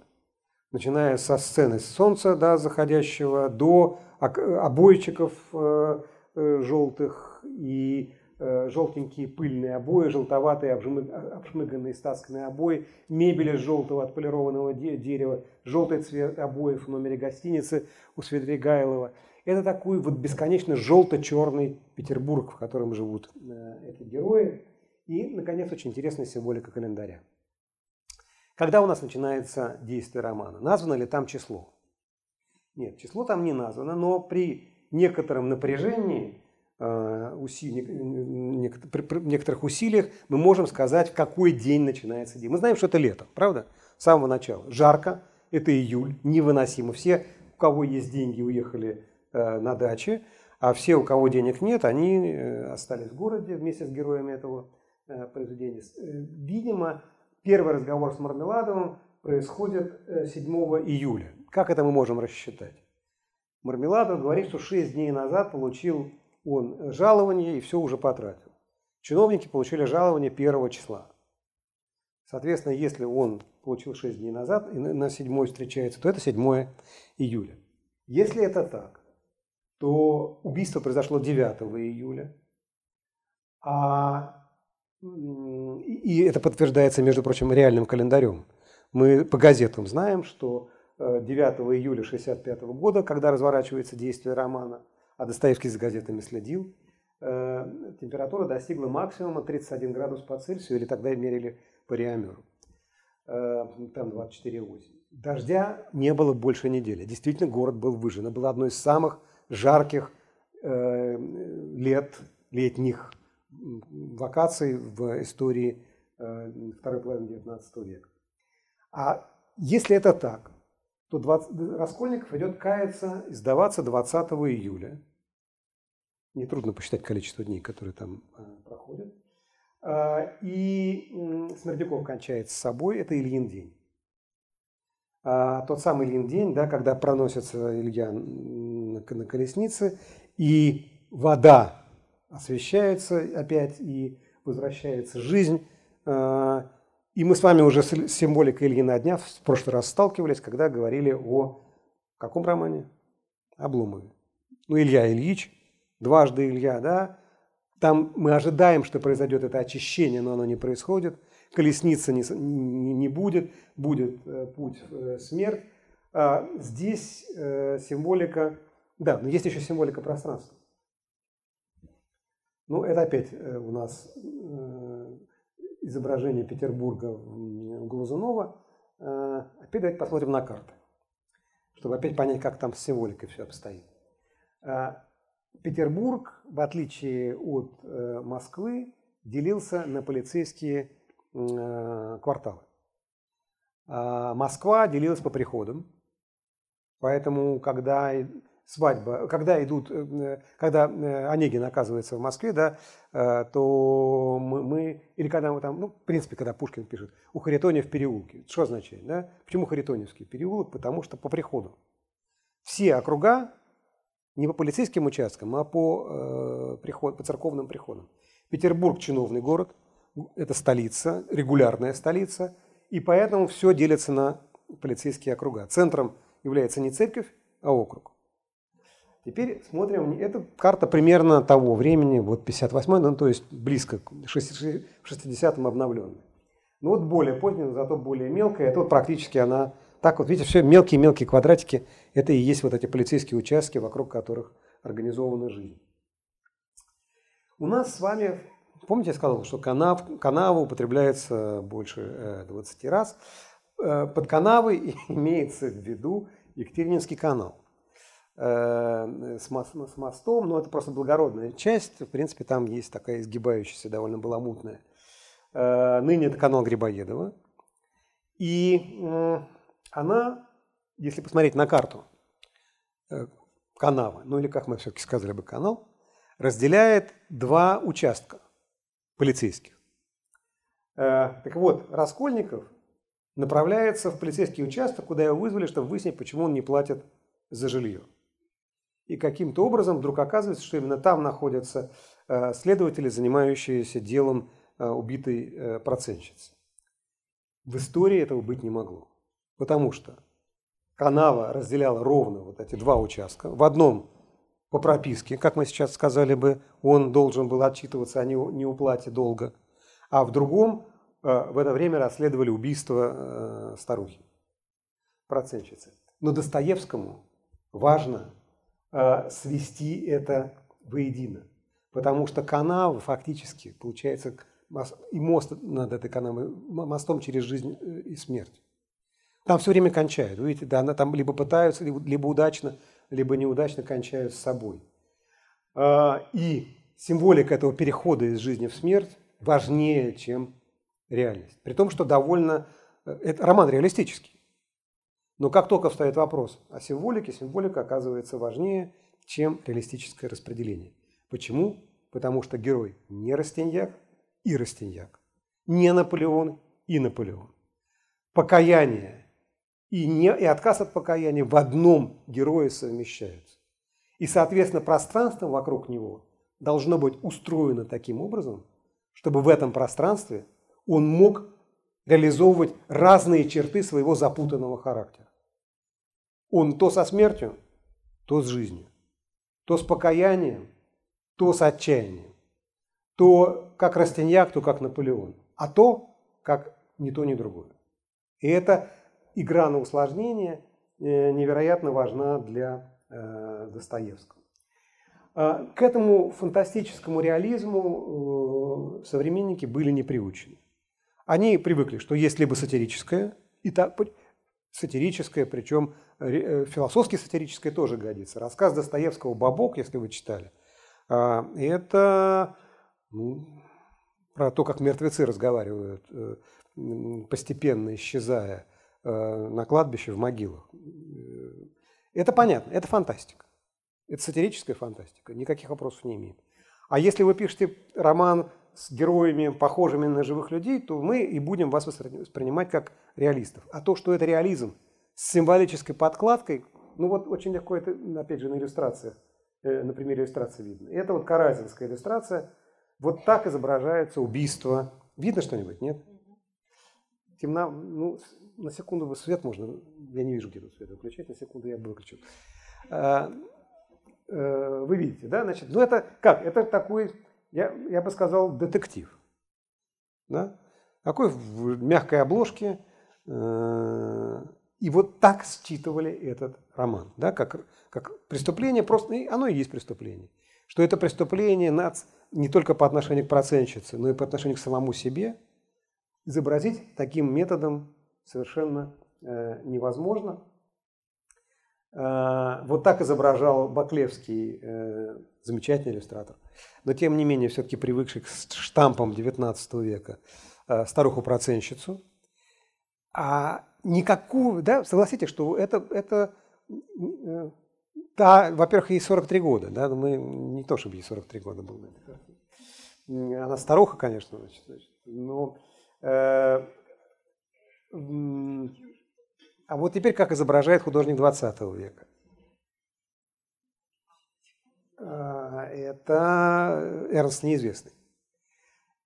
Начиная со сцены солнца да, заходящего до обойчиков э, желтых и желтенькие пыльные обои, желтоватые обшмыганные стасканные обои, мебель из желтого отполированного дерева, желтый цвет обоев в номере гостиницы у Свидригайлова. Это такой вот бесконечно желто-черный Петербург, в котором живут эти герои. И, наконец, очень интересная символика календаря. Когда у нас начинается действие романа? Названо ли там число? Нет, число там не названо, но при некотором напряжении, э, некоторых усилиях мы можем сказать, в какой день начинается день. Мы знаем, что это лето, правда? С самого начала. Жарко, это июль, невыносимо. Все, у кого есть деньги, уехали э, на даче, а все, у кого денег нет, они э, остались в городе вместе с героями этого произведения. Видимо, Первый разговор с Мармеладовым происходит 7 э, июля. Как это мы можем рассчитать? Мармеладов говорит, что 6 дней назад получил он жалование и все уже потратил. Чиновники получили жалование 1 числа. Соответственно, если он получил 6 дней назад и на 7 встречается, то это 7 июля. Если это так, то убийство произошло 9 июля, а и это подтверждается, между прочим, реальным календарем. Мы по газетам знаем, что 9 э, июля 1965 года, когда разворачивается действие романа, а Достоевский за газетами следил, э, температура достигла максимума 31 градус по Цельсию, или тогда мерили по Реамеру. Э, там 24,8. Дождя не было больше недели. Действительно, город был выжжен. Это было одно из самых жарких лет, летних вакаций в истории э, второй половины XIX века. А если это так, то 20, Раскольников идет каяться сдаваться 20 июля. Нетрудно посчитать количество дней, которые там э, проходят. А, и Смердяков кончает с собой, это Ильин день. А тот самый Ильин день, да, когда проносится Илья на колеснице, и вода освещается опять и возвращается жизнь. А, И мы с вами уже с символикой Ильина дня в прошлый раз сталкивались, когда говорили о каком романе? Обломове. Ну, Илья Ильич, дважды Илья, да, там мы ожидаем, что произойдет это очищение, но оно не происходит. Колесница не, не, не будет, будет э, путь э, смерть. А здесь э, символика, да, но есть еще символика пространства. Ну, это опять э, у нас э, изображение Петербурга в Глазунова. Э, опять давайте посмотрим на карты, чтобы опять понять, как там с символикой все обстоит. Петербург, в отличие от э, Москвы, делился на полицейские э, кварталы. А Москва делилась по приходам. Поэтому, когда свадьба, когда идут, э, когда Онегин оказывается в Москве, да, то мы, мы, или когда мы там, ну, в принципе, когда Пушкин пишет, у Харитония в переулке. Что означает, да? Почему Харитоневский переулок? Потому что по приходу. Все округа не по полицейским участкам, а по, э, приход, по церковным приходам. Петербург – чиновный город, это столица, регулярная столица, и поэтому все делится на полицейские округа. Центром является не церковь, а округ. Теперь смотрим, это карта примерно того времени, вот 58 ну то есть близко к 60-м обновленной. Ну вот более поздняя, зато более мелкая, это вот практически она так вот, видите, все мелкие-мелкие квадратики, это и есть вот эти полицейские участки, вокруг которых организована жизнь. У нас с вами, помните, я сказал, что канав, канава употребляется больше 20 э, раз. Э, под канавой имеется в виду Екатерининский канал э, с, с мостом, но это просто благородная часть. В принципе, там есть такая изгибающаяся, довольно баламутная. Ныне это канал Грибоедова. И она, если посмотреть на карту э, канава, ну или как мы все-таки сказали бы канал, разделяет два участка полицейских. Э, так вот, Раскольников направляется в полицейский участок, куда его вызвали, чтобы выяснить, почему он не платит за жилье. И каким-то образом вдруг оказывается, что именно там находятся э, следователи, занимающиеся делом убитой процентщицы. В истории этого быть не могло. Потому что канава разделяла ровно вот эти два участка. В одном по прописке, как мы сейчас сказали бы, он должен был отчитываться о неуплате долга, а в другом э, в это время расследовали убийство э, старухи, процентщицы. Но Достоевскому важно э, свести это воедино, потому что канава фактически получается и мост над этой канавой, мостом через жизнь и смерть. Там все время кончают. Видите, да, она там либо пытаются, либо удачно, либо неудачно кончают с собой. А, и символика этого перехода из жизни в смерть важнее, чем реальность. При том, что довольно... Э, это роман реалистический. Но как только встает вопрос о символике, символика оказывается важнее, чем реалистическое распределение. Почему? Потому что герой не Растиньяк и Растиньяк, не Наполеон и Наполеон. Покаяние и, не, и отказ от покаяния в одном герое совмещаются. И, соответственно, пространство вокруг него должно быть устроено таким образом, чтобы в этом пространстве он мог реализовывать разные черты своего запутанного характера. Он то со смертью, то с жизнью, то с покаянием, то с отчаянием, то как Растиньяк, то как Наполеон, а то как ни то, ни другое. И это игра на усложнение э, невероятно важна для э, Достоевского. А, к этому фантастическому реализму э, современники были не приучены. Они привыкли, что есть либо сатирическое, и так, сатирическое, причем философски сатирическое тоже годится. Рассказ Достоевского «Бабок», если вы читали, а, это ну, про то, как мертвецы разговаривают, постепенно исчезая на кладбище, в могилах. Э, это понятно, это фантастика. Это сатирическая фантастика, никаких вопросов не имеет. А если вы пишете роман с героями, похожими на живых людей, то мы и будем вас воспринимать как реалистов. А то, что это реализм с символической подкладкой, ну вот очень легко это, опять же, на иллюстрациях, э, на примере иллюстрации видно. Это вот каразинская иллюстрация. Вот так изображается убийство. Видно что-нибудь, нет? Темна, ну, на секунду свет можно, я не вижу, где тут свет выключать, на секунду я выключу. А, э, вы видите, да, значит, ну это как, это такой, я, я бы сказал, детектив, да, такой в мягкой обложке, э, и вот так считывали этот роман, да, как, как преступление, просто оно и есть преступление. Что это преступление над, не только по отношению к процентщице, но и по отношению к самому себе, изобразить таким методом совершенно э, невозможно. Э, вот так изображал Баклевский, э, замечательный иллюстратор, но тем не менее все-таки привыкший к штампам XIX века, старуху-проценщицу. А никакую, да, согласитесь, что это, это да, во-первых, ей 43 года, да, мы не то, чтобы ей 43 года было. Она старуха, конечно, значит, но а вот теперь как изображает художник 20 века. А, это Эрнст неизвестный.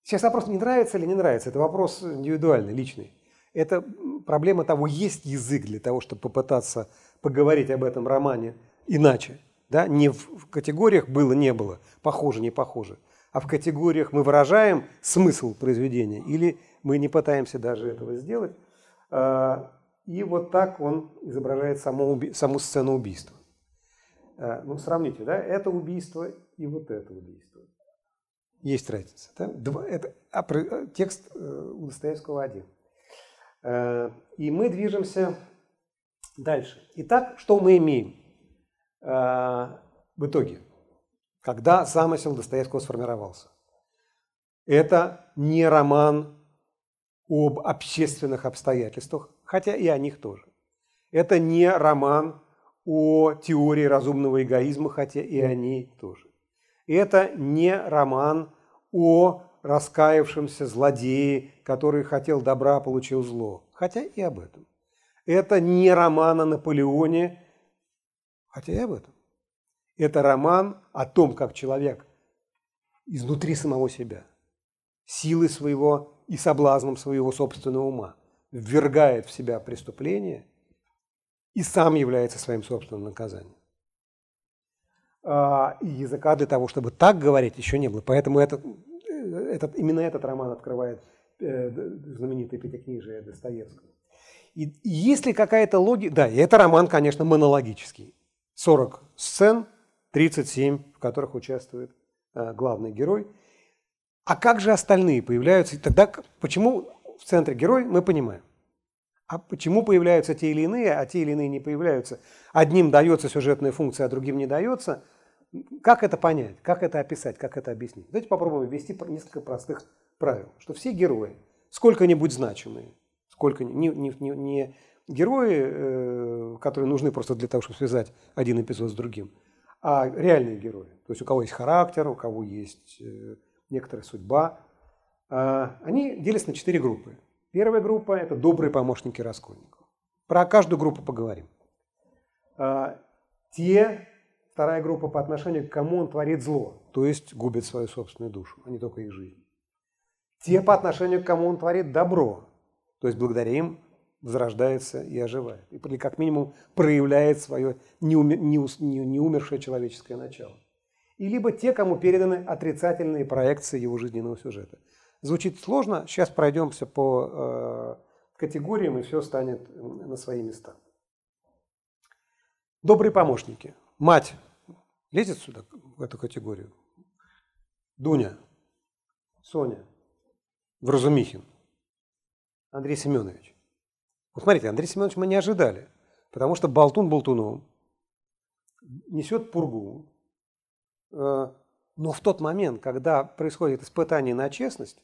Сейчас вопрос, не нравится или не нравится, это вопрос индивидуальный, личный. Это проблема того, есть язык для того, чтобы попытаться поговорить об этом романе иначе. Да? Не в категориях было, не было, похоже, не похоже, а в категориях мы выражаем смысл произведения или мы не пытаемся даже этого сделать. А, и вот так он изображает саму, саму сцену убийства. А, ну, сравните, да, это убийство и вот это убийство. Есть разница. Да? Два, это, а, текст э, у Достоевского один. А, и мы движемся дальше. Итак, что мы имеем в итоге, когда замысел Достоевского сформировался? Это не роман об общественных обстоятельствах, хотя и о них тоже. Это не роман о теории разумного эгоизма, хотя и о ней тоже. Это не роман о раскаявшемся злодее, который хотел добра, получил зло, хотя и об этом. Это не роман о Наполеоне, хотя и об этом. Это роман о том, как человек изнутри самого себя, силы своего и соблазном своего собственного ума ввергает в себя преступление и сам является своим собственным наказанием. А, и языка для того, чтобы так говорить, еще не было. Поэтому этот, этот, именно этот роман открывает э, знаменитый пятикнижие Достоевского. И, и есть ли какая-то логика... Да, и это роман, конечно, монологический. 40 сцен, 37, в которых участвует э, главный герой – а как же остальные появляются? И тогда почему в центре герой, мы понимаем. А почему появляются те или иные, а те или иные не появляются? Одним дается сюжетная функция, а другим не дается. Как это понять? Как это описать? Как это объяснить? Давайте попробуем ввести несколько простых правил. Что все герои, сколько-нибудь значимые, сколько не, не, не, не герои, э, которые нужны просто для того, чтобы связать один эпизод с другим, а реальные герои. То есть у кого есть характер, у кого есть э, некоторая судьба. А, они делятся на четыре группы. Первая группа – это добрые помощники Раскольникова. Про каждую группу поговорим. А, те, вторая группа по отношению к кому он творит зло, то есть губит свою собственную душу, а не только их жизнь. Те, по отношению к кому он творит добро, то есть благодаря им возрождается и оживает. Или как минимум проявляет свое неумершее человеческое начало и либо те, кому переданы отрицательные проекции его жизненного сюжета. Звучит сложно, сейчас пройдемся по э, категориям, и все станет на свои места. Добрые помощники. Мать лезет сюда, в эту категорию? Дуня, Соня, Вразумихин, Андрей Семенович. Вот смотрите, Андрей Семенович мы не ожидали, потому что болтун болтуном несет пургу, Э, но в тот момент, когда происходит испытание на честность,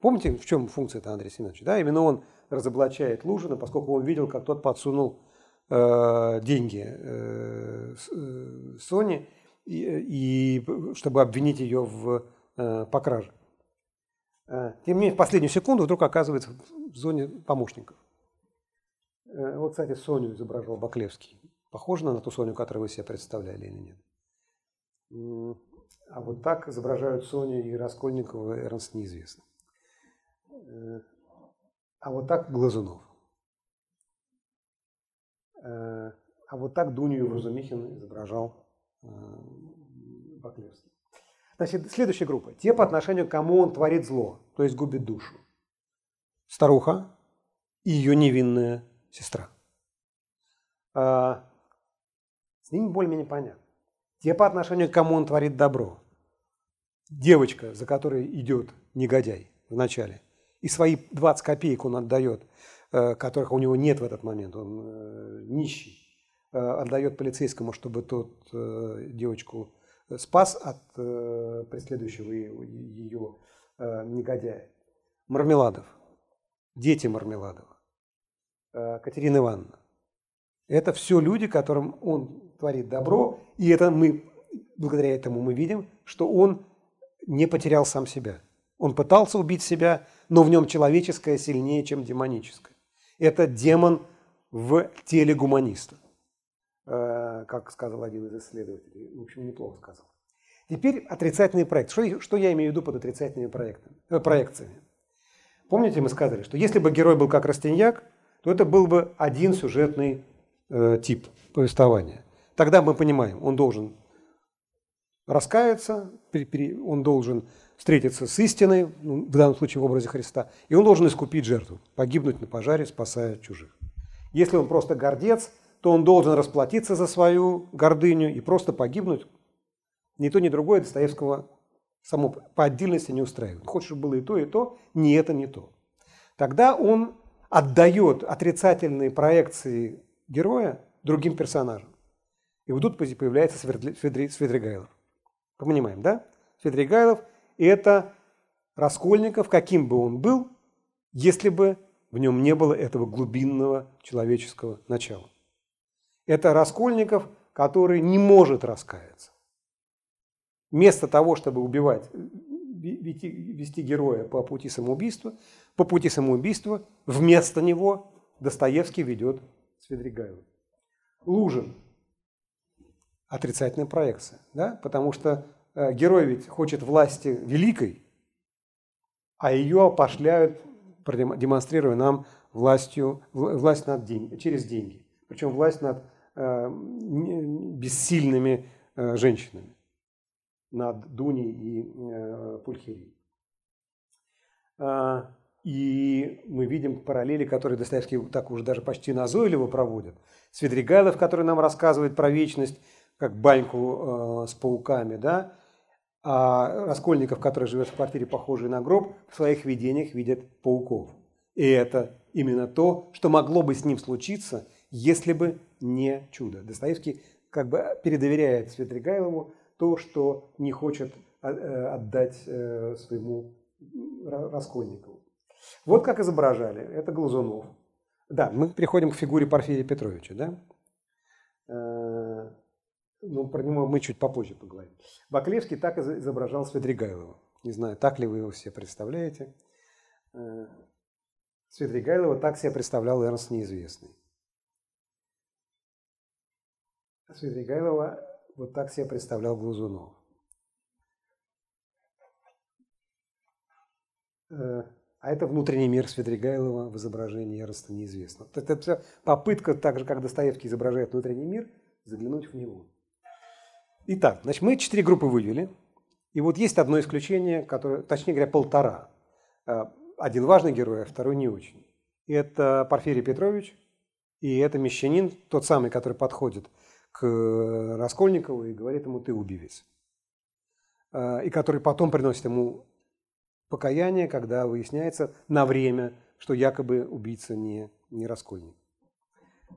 помните, в чем функция это Андрея Семеновича? Да? Именно он разоблачает Лужина, поскольку он видел, как тот подсунул э, деньги э, э, Соне, и, и, чтобы обвинить ее в, э, по краже. Э, тем не менее, в последнюю секунду вдруг оказывается в зоне помощников. Э, вот, кстати, Соню изображал Баклевский. Похоже на ту Соню, которую вы себе представляли или нет? А вот так изображают Соню и Раскольникова Эрнст неизвестно. Э, А вот так Глазунов. Э, а вот так Дуню Вразумихин изображал Баклевский. Значит, следующая группа. Те, по отношению к кому он творит зло, то есть губит душу. Старуха и ее невинная сестра. А, с ними более-менее понятно. Те, по отношению к кому он творит добро. Девочка, за которой идет негодяй в начале, и свои 20 копеек он отдает, э, которых у него нет в этот момент, он э, нищий, э, отдает полицейскому, чтобы тот девочку спас от преследующего ее негодяя. Мармеладов, дети Мармеладова, Катерина Ивановна. Это все люди, которым он творит добро, и это мы, благодаря этому мы видим, что он не потерял сам себя. Он пытался убить себя, но в нем человеческое сильнее, чем демоническое. Это демон в теле гуманиста, э, как сказал один из исследователей. В общем, неплохо сказал. Теперь отрицательный проект. Что, что я имею в виду под отрицательными проектами, э, проекциями? Помните, мы сказали, что если бы герой был как Растиньяк, то это был бы один сюжетный э, тип повествования. Тогда мы понимаем, он должен раскаяться, он должен встретиться с истиной, ну, в данном случае в образе Христа, и он должен искупить жертву, погибнуть на пожаре, спасая чужих. Если он просто гордец, то он должен расплатиться за свою гордыню и просто погибнуть. Ни то, ни другое Достоевского само по отдельности не устраивает. Чтобы было и то, и то, не это, не то. Тогда он отдает отрицательные проекции героя другим персонажам. И вот тут появляется Свидригайлов. Понимаем, да? Свидригайлов это Раскольников, каким бы он был, если бы в нем не было этого глубинного человеческого начала. Это Раскольников, который не может раскаяться. Вместо того, чтобы убивать, вести, вести героя по пути самоубийства, по пути самоубийства вместо него Достоевский ведет Свидригайлова. Лужин. Отрицательная проекция, да? потому что Э, герой ведь хочет власти великой, а ее опошляют, демонстрируя нам властью, власть над деньги, через деньги. Причем власть над э, бессильными э, женщинами, над Дуней и э, Пульхерией. Э, и мы видим параллели, которые Достоевский так уже даже почти назойливо проводит. Свидригайлов, который нам рассказывает про вечность, как баньку э, с пауками, да, а Раскольников, который живет в квартире, похожей на гроб, в своих видениях видит пауков. И это именно то, что могло бы с ним случиться, если бы не чудо. Достоевский как бы передоверяет Светригайлову то, что не хочет э, отдать э, своему Раскольникову. Вот как изображали. Это Глазунов. Да, мы приходим к фигуре Порфирия Петровича. Да? Э, ну, про него мы чуть попозже поговорим. Баклевский так изображал Свидригайлова. Не знаю, так ли вы его все представляете. Э, Свидригайлова так себе представлял Эрнст Неизвестный. Свидригайлова вот так себе представлял Глазунов. Э, а это внутренний мир Свидригайлова в изображении Эрнста Неизвестного. Это все попытка, так же как Достоевский изображает внутренний мир, заглянуть в него. Итак, значит, мы четыре группы вывели. И вот есть одно исключение, которое, точнее говоря, полтора. Э, один важный герой, а второй не очень. Это Порфирий Петрович, и это мещанин, тот самый, который подходит к Раскольникову и говорит ему «ты убивец». Э, и который потом приносит ему покаяние, когда выясняется на время, что якобы убийца не, не Раскольник.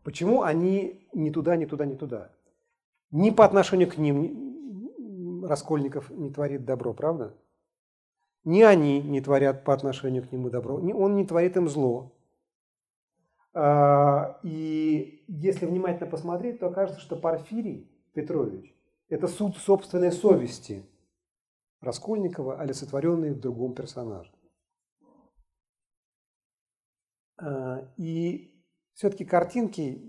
Почему они ни туда, ни туда, ни туда? Ни по отношению к ним Раскольников не творит добро, правда? Ни они не творят по отношению к нему добро, ни он не творит им зло. А, и если внимательно посмотреть, то окажется, что Порфирий Петрович – это суд собственной совести Раскольникова, олицетворенный в другом персонаже. А, и все-таки картинки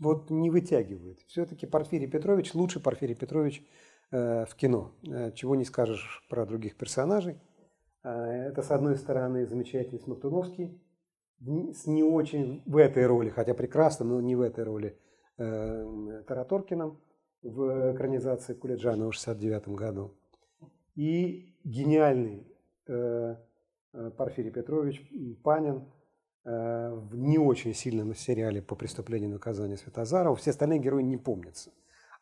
вот не вытягивает. Все-таки Порфирий Петрович лучше Порфирий Петрович э, в кино. Э, чего не скажешь про других персонажей. Э, это, с одной стороны, замечательный Смоктуновский, с не очень в этой роли, хотя прекрасно, но не в этой роли, э, Тараторкиным в экранизации Кулиджанова в 69 году. И гениальный э, э, Порфирий Петрович Панин э, в не очень сильном сериале по преступлению и наказанию Светозарова. Все остальные герои не помнятся.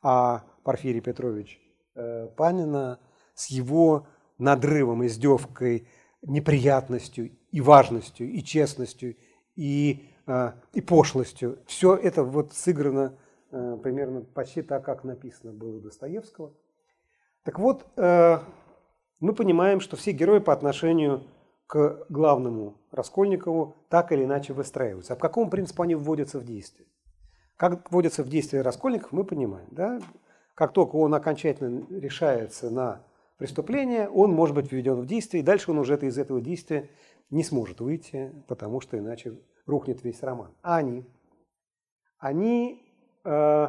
А Порфирий Петрович э, Панина с его надрывом, издевкой, неприятностью и важностью, и честностью, и, э, и пошлостью. Все это вот сыграно э, примерно почти так, как написано было у Достоевского. Так вот, э, мы понимаем, что все герои по отношению к главному Раскольникову так или иначе выстраиваются. А по какому принципу они вводятся в действие? Как вводятся в действие Раскольников, мы понимаем. Да? Как только он окончательно решается на преступление, он может быть введен в действие, и дальше он уже из этого действия не сможет выйти, потому что иначе рухнет весь роман. А они? Они э,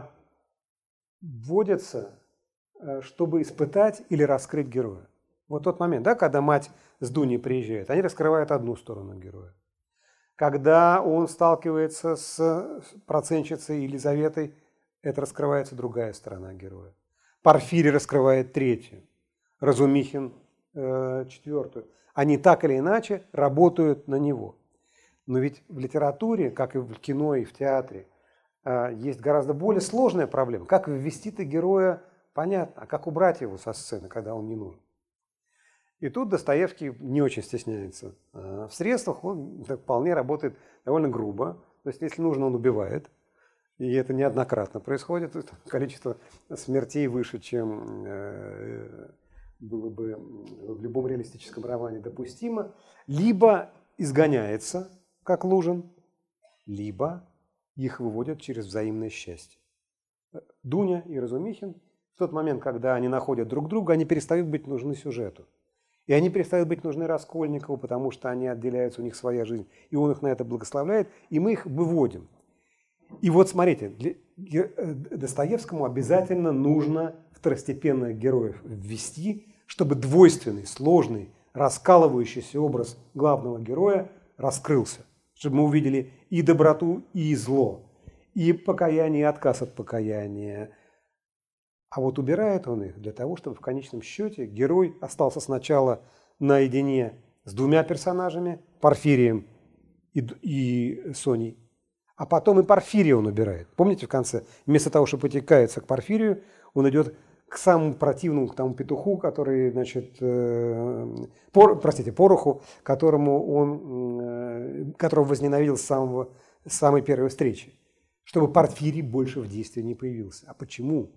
вводятся, э, чтобы испытать или раскрыть героя. Вот тот момент, да, когда мать с Дуней приезжает, они раскрывают одну сторону героя. Когда он сталкивается с процентщицей Елизаветой, это раскрывается другая сторона героя. Порфирий раскрывает третью, Разумихин э, четвертую. Они так или иначе работают на него. Но ведь в литературе, как и в кино, и в театре, э, есть гораздо более сложная проблема. Как ввести-то героя, понятно, а как убрать его со сцены, когда он не нужен. И тут Достоевский не очень стесняется. А в средствах он вполне работает довольно грубо. То есть, если нужно, он убивает. И это неоднократно происходит. Количество смертей выше, чем э, было бы в любом реалистическом романе допустимо. Либо изгоняется, как Лужин, либо их выводят через взаимное счастье. Дуня и Разумихин в тот момент, когда они находят друг друга, они перестают быть нужны сюжету. И они перестают быть нужны Раскольникову, потому что они отделяются, у них своя жизнь, и он их на это благословляет, и мы их выводим. И вот смотрите, э, Достоевскому обязательно нужно второстепенных героев ввести, чтобы двойственный, сложный, раскалывающийся образ главного героя раскрылся, чтобы мы увидели и доброту, и зло, и покаяние, и отказ от покаяния, а вот убирает он их для того, чтобы в конечном счете герой остался сначала наедине с двумя персонажами, Порфирием и, и Соней, а потом и Порфирия он убирает. Помните в конце? Вместо того, чтобы потекается к Порфирию, он идет к самому противному, к тому петуху, который, значит, э, пор, простите, пороху, которому он, э, которого возненавидел с, самого, с самой первой встречи, чтобы Порфирий больше в действии не появился. А почему?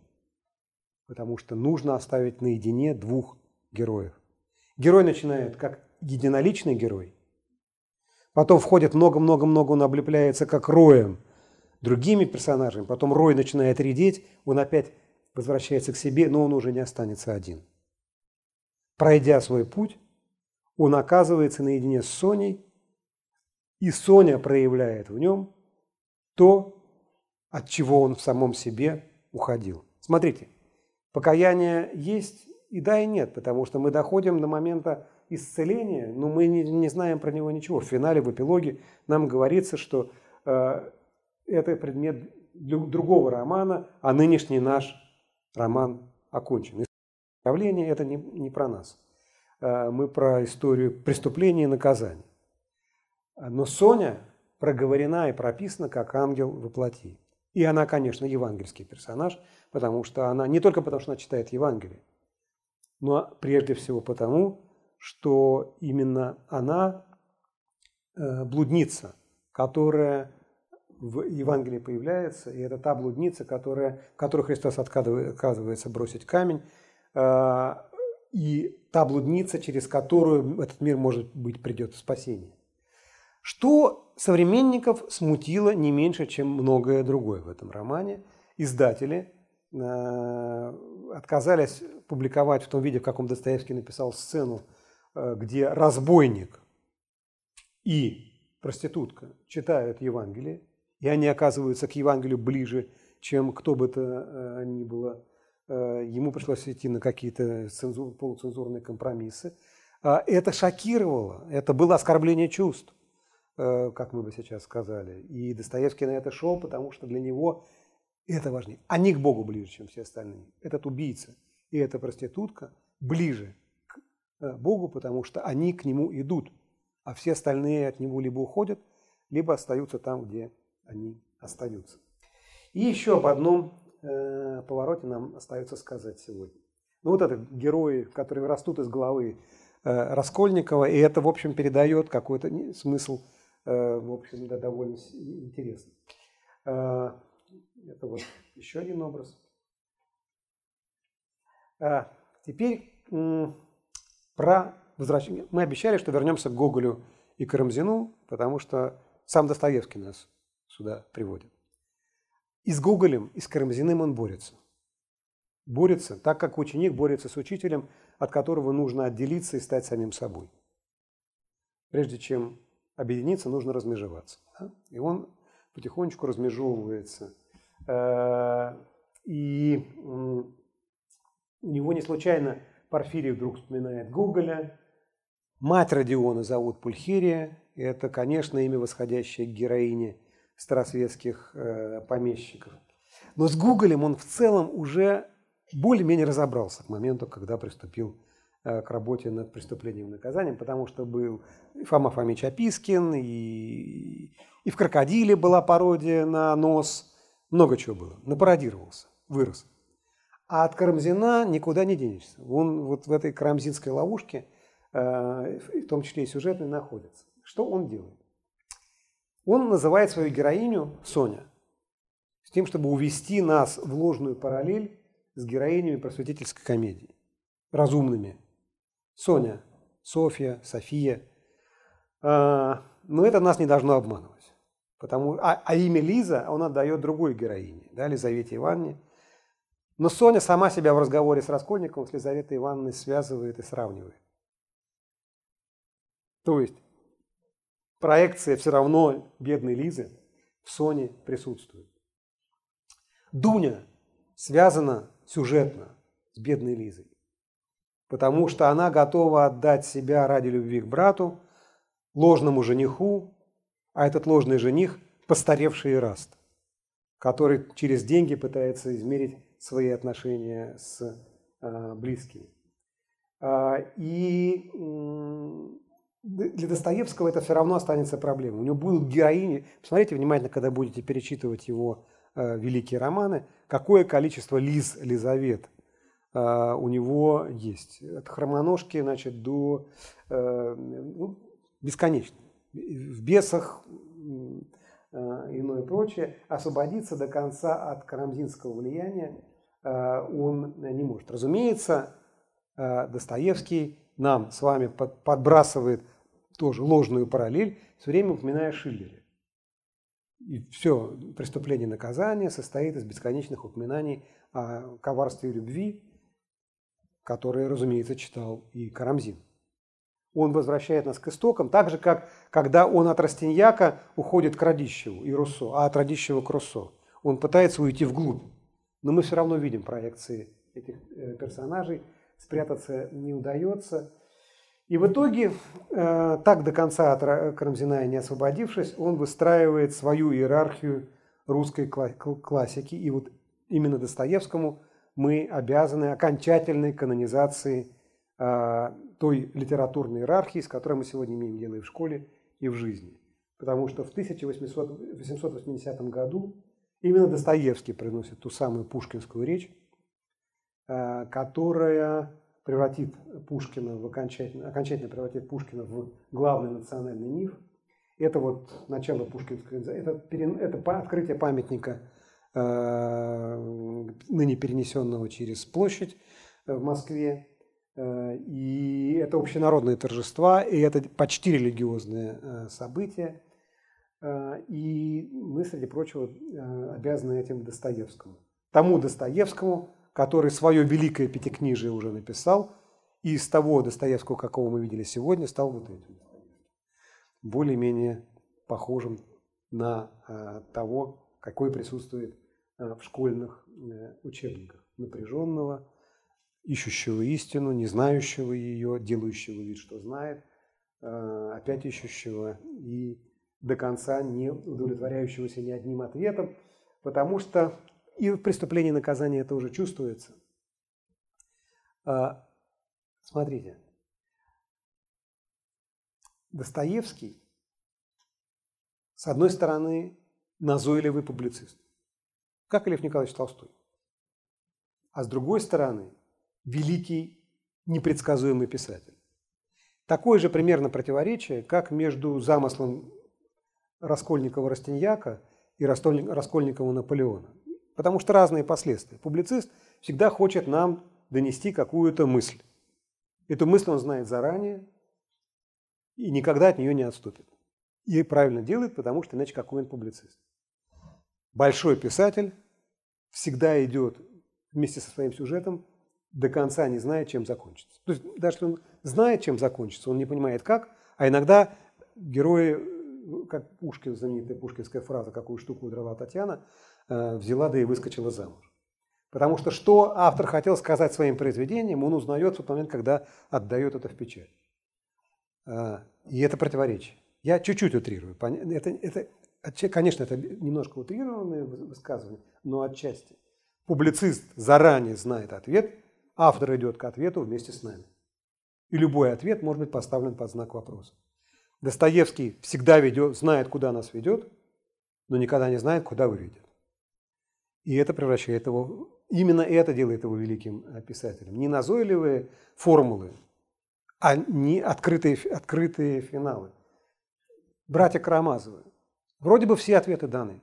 потому что нужно оставить наедине двух героев. Герой начинает как единоличный герой, потом входит много-много-много, он облепляется как роем другими персонажами, потом рой начинает редеть, он опять возвращается к себе, но он уже не останется один. Пройдя свой путь, он оказывается наедине с Соней, и Соня проявляет в нем то, от чего он в самом себе уходил. Смотрите, Покаяние есть и да, и нет, потому что мы доходим до момента исцеления, но мы не, не знаем про него ничего. В финале, в эпилоге нам говорится, что э, это предмет другого романа, а нынешний наш роман окончен. Исправление – это не, не про нас. Э, мы про историю преступления и наказания. Но Соня проговорена и прописана как ангел воплоти. И она, конечно, евангельский персонаж, потому что она, не только потому, что она читает Евангелие, но прежде всего потому, что именно она э, блудница, которая в Евангелии появляется, и это та блудница, которая, которую Христос отказывается бросить камень, э, и та блудница, через которую этот мир, может быть, придет в спасение. Что современников смутило не меньше, чем многое другое в этом романе. Издатели э, отказались публиковать в том виде, в каком Достоевский написал сцену, где разбойник и проститутка читают Евангелие, и они оказываются к Евангелию ближе, чем кто бы то э, ни было. Ему пришлось идти на какие-то полуцензурные компромиссы. Это шокировало, это было оскорбление чувств. э, как мы бы сейчас сказали. И Достоевский на это шел, потому что для него это важнее. Они к Богу ближе, чем все остальные. Этот убийца и эта проститутка ближе э, Богу, потому что они к Нему идут, а все остальные от Него либо уходят, либо остаются там, где они остаются. И еще об одном э, повороте нам остается сказать сегодня. Ну вот это герои, которые растут из головы э, Раскольникова, и это, в общем, передает какой-то смысл, э, в общем, да, довольно интересный. Э, это вот еще один образ. А, теперь про возвращение. Мы обещали, что вернемся к Гоголю и Карамзину, потому что сам Достоевский нас сюда приводит. И с Гоголем, и с Карамзиным он борется. Борется, так как ученик борется с учителем, от которого нужно отделиться и стать самим собой. Прежде чем объединиться, нужно размежеваться. Да? И он потихонечку размежевывается Э, и у него не случайно Порфирий вдруг вспоминает Гоголя. Мать Родиона зовут Пульхерия. Это, конечно, имя, восходящее к героине старосветских э, помещиков. Но с Гоголем он в целом уже более-менее разобрался к моменту, когда приступил э, к работе над преступлением и наказанием, потому что был Фома Фомич Апискин, и, и в «Крокодиле» была пародия на нос – много чего было. Напародировался, вырос. А от Карамзина никуда не денешься. Он вот в этой карамзинской ловушке, э, в том числе и сюжетной, находится. Что он делает? Он называет свою героиню Соня с тем, чтобы увести нас в ложную параллель с героинями просветительской комедии. Разумными. Соня, Софья, София. А, но это нас не должно обманывать. Потому, а, а имя Лиза он отдает другой героине, да, Лизавете Ивановне. Но Соня сама себя в разговоре с Раскольниковым с Лизаветой Ивановной связывает и сравнивает. То есть проекция все равно бедной Лизы в Соне присутствует. Дуня связана сюжетно с бедной Лизой, потому что она готова отдать себя ради любви к брату, ложному жениху, а этот ложный жених – постаревший Ираст, который через деньги пытается измерить свои отношения с э, близкими. А, и для Достоевского это все равно останется проблемой. У него будут героини. Посмотрите внимательно, когда будете перечитывать его э, великие романы, какое количество Лиз, Лизавет э, у него есть. От хромоножки значит, до ну, бесконечно в бесах иное прочее, освободиться до конца от карамзинского влияния он не может. Разумеется, э, Достоевский нам с вами подбрасывает тоже ложную параллель, все время упоминая Шиллере. И все преступление и наказание состоит из бесконечных упоминаний о коварстве любви, которые, разумеется, читал и Карамзин. Он возвращает нас к истокам, так же, как когда он от Растиньяка уходит к Радищеву и Руссо, а от Радищева к Руссо. Он пытается уйти вглубь. Но мы все равно видим проекции этих э, персонажей, спрятаться не удается. И в итоге, э, так до конца от Карамзина не освободившись, он выстраивает свою иерархию русской классики. И вот именно Достоевскому мы обязаны окончательной канонизации э, той литературной иерархии, с которой мы сегодня имеем дело и в школе, и в жизни. Потому что в 1880 году именно Достоевский приносит ту самую пушкинскую речь, э, которая превратит Пушкина в окончательно, окончательно превратит Пушкина в главный национальный миф. Это вот начало пушкинской, это, это открытие памятника, э, ныне перенесенного через площадь в Москве, Э, и это общенародные торжества, и это почти религиозные э, события. Э, и мы, среди прочего, обязаны этим Достоевскому. Тому Достоевскому, который свое великое пятикнижие уже написал, и из того Достоевского, какого мы видели сегодня, стал вот этим. Более-менее похожим на того, какой присутствует в школьных учебниках. Напряженного, ищущего истину, не знающего ее, делающего вид, что знает, э, опять ищущего и до конца не удовлетворяющегося ни одним ответом, потому что и в преступлении наказания это уже чувствуется. А, смотрите, Достоевский, с одной стороны, назойливый публицист, как и Лев Николаевич Толстой, а с другой стороны, великий непредсказуемый писатель. Такое же примерно противоречие, как между замыслом Раскольникова-Растиньяка и Раскольникова-Наполеона. Потому что разные последствия. Публицист всегда хочет нам донести какую-то мысль. Эту мысль он знает заранее и никогда от нее не отступит. И правильно делает, потому что иначе какой он публицист. Большой писатель всегда идет вместе со своим сюжетом до конца не зная, чем закончится. То есть даже если он знает, чем закончится, он не понимает как, а иногда герои, как Пушкин, знаменитая пушкинская фраза «какую штуку удрала Татьяна», э, взяла да и выскочила замуж. Потому что что автор хотел сказать своим произведением, он узнает в тот момент, когда отдает это в печать. Э, и это противоречие. Я чуть-чуть утрирую. Это, это, конечно, это немножко утрированное высказывание, но отчасти. Публицист заранее знает ответ, автор идет к ответу вместе с нами. И любой ответ может быть поставлен под знак вопроса. Достоевский всегда ведет, знает, куда нас ведет, но никогда не знает, куда выведет. И это превращает его, именно это делает его великим э, писателем. Не назойливые формулы, а не открытые, открытые финалы. Братья Карамазовы. Вроде бы все ответы даны.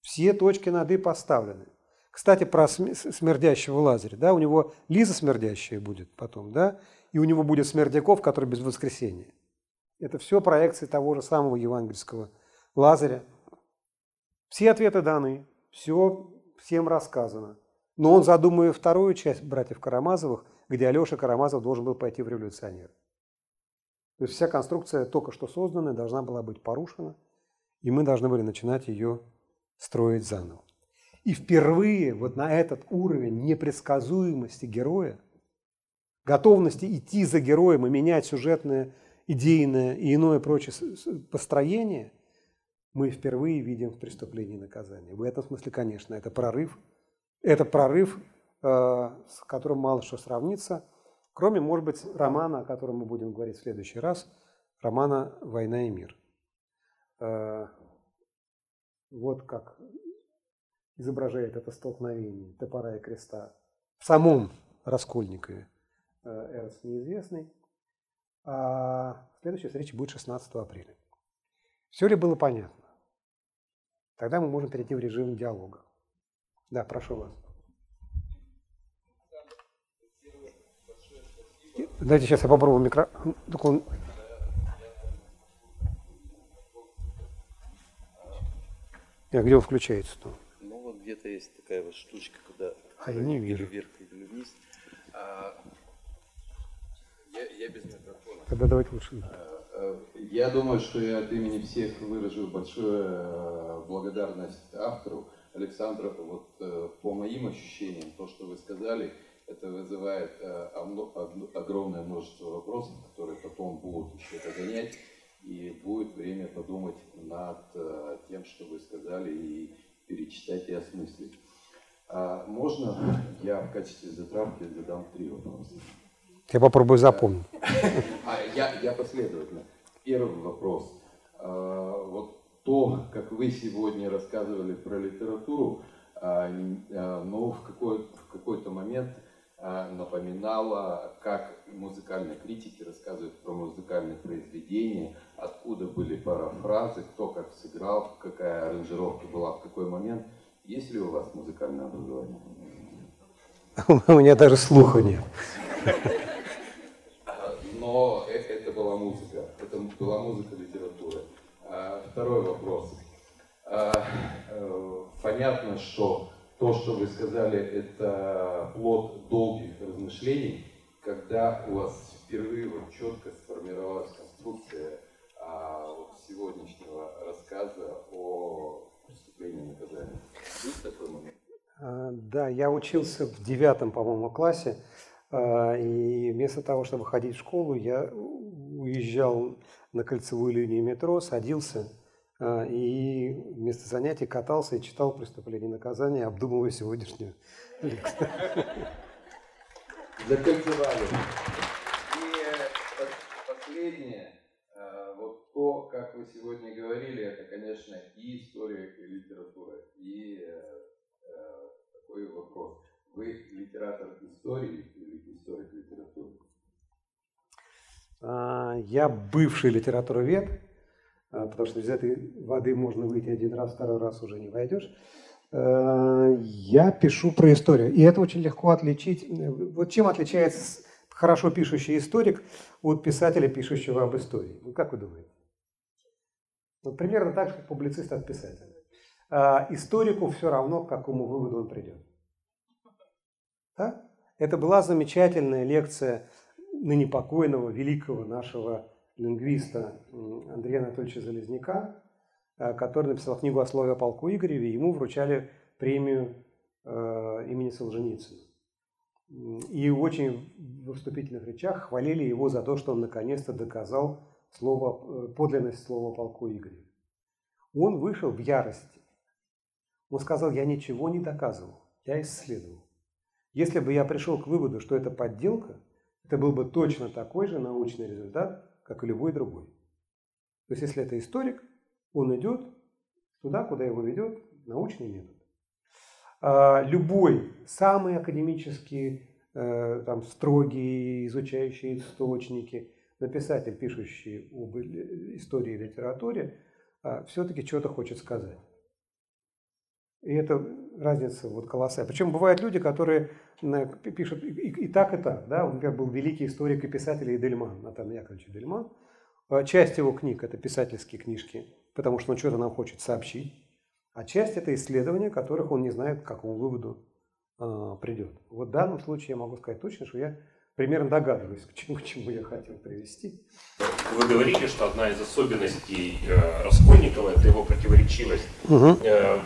Все точки над «и» поставлены. Кстати, про смердящего Лазаря. Да, у него Лиза смердящая будет потом, да, и у него будет Смердяков, который без воскресения. Это все проекции того же самого евангельского Лазаря. Все ответы даны, все всем рассказано. Но он задумывает вторую часть братьев Карамазовых, где Алеша Карамазов должен был пойти в революционер. То есть вся конструкция, только что созданная, должна была быть порушена, и мы должны были начинать ее строить заново. И впервые вот на этот уровень непредсказуемости героя, готовности идти за героем и менять сюжетное, идейное и иное прочее построение, мы впервые видим в преступлении и наказании. В этом смысле, конечно, это прорыв. Это прорыв, э, с которым мало что сравнится, кроме, может быть, романа, о котором мы будем говорить в следующий раз, романа «Война и мир». Э, вот как изображает это столкновение топора и креста в самом Раскольникове э, Эрос неизвестный. А следующая встреча будет 16 апреля. Все ли было понятно? Тогда мы можем перейти в режим диалога. Да, прошу вас. Дайте сейчас я попробую микро... Он... А где он включается-то?
где-то есть такая вот штучка, куда
а я не вижу.
вверх или вниз. А, я, я без микрофона.
Тогда давайте лучше.
А, а, я думаю, что я от имени всех выражу большую э, благодарность автору Александру. Вот э, по моим ощущениям, то, что вы сказали, это вызывает э, огромное множество вопросов, которые потом будут еще догонять, и будет время подумать над тем, что вы сказали, и перечитать и осмыслить. А можно я в качестве затравки задам три вопроса?
Я попробую запомнить.
А, я, я последовательно. Первый вопрос. А, вот то, как вы сегодня рассказывали про литературу, а, но в, какой, в какой-то момент а, напоминало, как музыкальные критики рассказывают про музыкальные произведения, откуда были парафразы, кто как сыграл, какая аранжировка была в какой момент. Есть ли у вас музыкальное образование?
У меня даже слуха нет.
Но это, это была музыка, это была музыка литературы. А, второй вопрос. А, э, понятно, что то, что вы сказали, это плод долгих размышлений, когда у вас впервые вот четко сформировалась конструкция а, вот сегодняшнего рассказа о преступлении и наказании. Есть такой момент?
А, да, я учился в девятом, по-моему, классе, и вместо того, чтобы ходить в школу, я уезжал на кольцевую линию метро, садился а, и вместо занятий катался и читал «Преступление и наказание», обдумывая сегодняшнюю лекцию.
Закольцевали. И э, последнее, э, вот то, как вы сегодня говорили, это, конечно, и история, и литература, и э, такой вопрос. Вы литератор истории историк литературы?
А, я бывший литературовед, а, потому что из этой воды можно выйти один раз, второй раз уже не войдешь. А, я пишу про историю, и это очень легко отличить. Вот чем отличается хорошо пишущий историк от писателя, пишущего об истории? Ну, как вы думаете? Вот примерно так же, как публицист от писателя. Историку все равно, к какому выводу он придет. Да? Это была замечательная лекция ныне покойного, великого нашего лингвиста Андрея Анатольевича Залезняка, э, который написал книгу о слове о полку Игореве, ему вручали премию э, имени Солженицына. И очень в вступительных речах хвалили его за то, что он наконец-то доказал слово, э, подлинность слова полку Игореве. Он вышел в ярости. Он сказал, я ничего не доказывал, я исследовал. Если бы я пришел к выводу, что это подделка, это был бы точно такой же научный результат, как и любой другой. То есть, если это историк, он идет туда, куда его ведет научный метод. А, любой самый академический, э, там, строгий, изучающий источники, написатель, пишущий об истории и литературе, а, все-таки что-то хочет сказать. И это разница вот колоссальная. Причем бывают люди, которые пишут и, и, так, и так. Да? Например, был великий историк и писатель Эдельман, Натан Яковлевич Эдельман. А часть его книг – это писательские книжки, потому что он что-то нам хочет сообщить. А часть – это исследования, которых он не знает, к какому выводу э, придет. Вот в данном случае я могу сказать точно, что я примерно догадываюсь, к чему, к чему я хотел привести.
Вы говорили, что одна из особенностей э, Раскольникова – это его противоречивость. Угу. Э,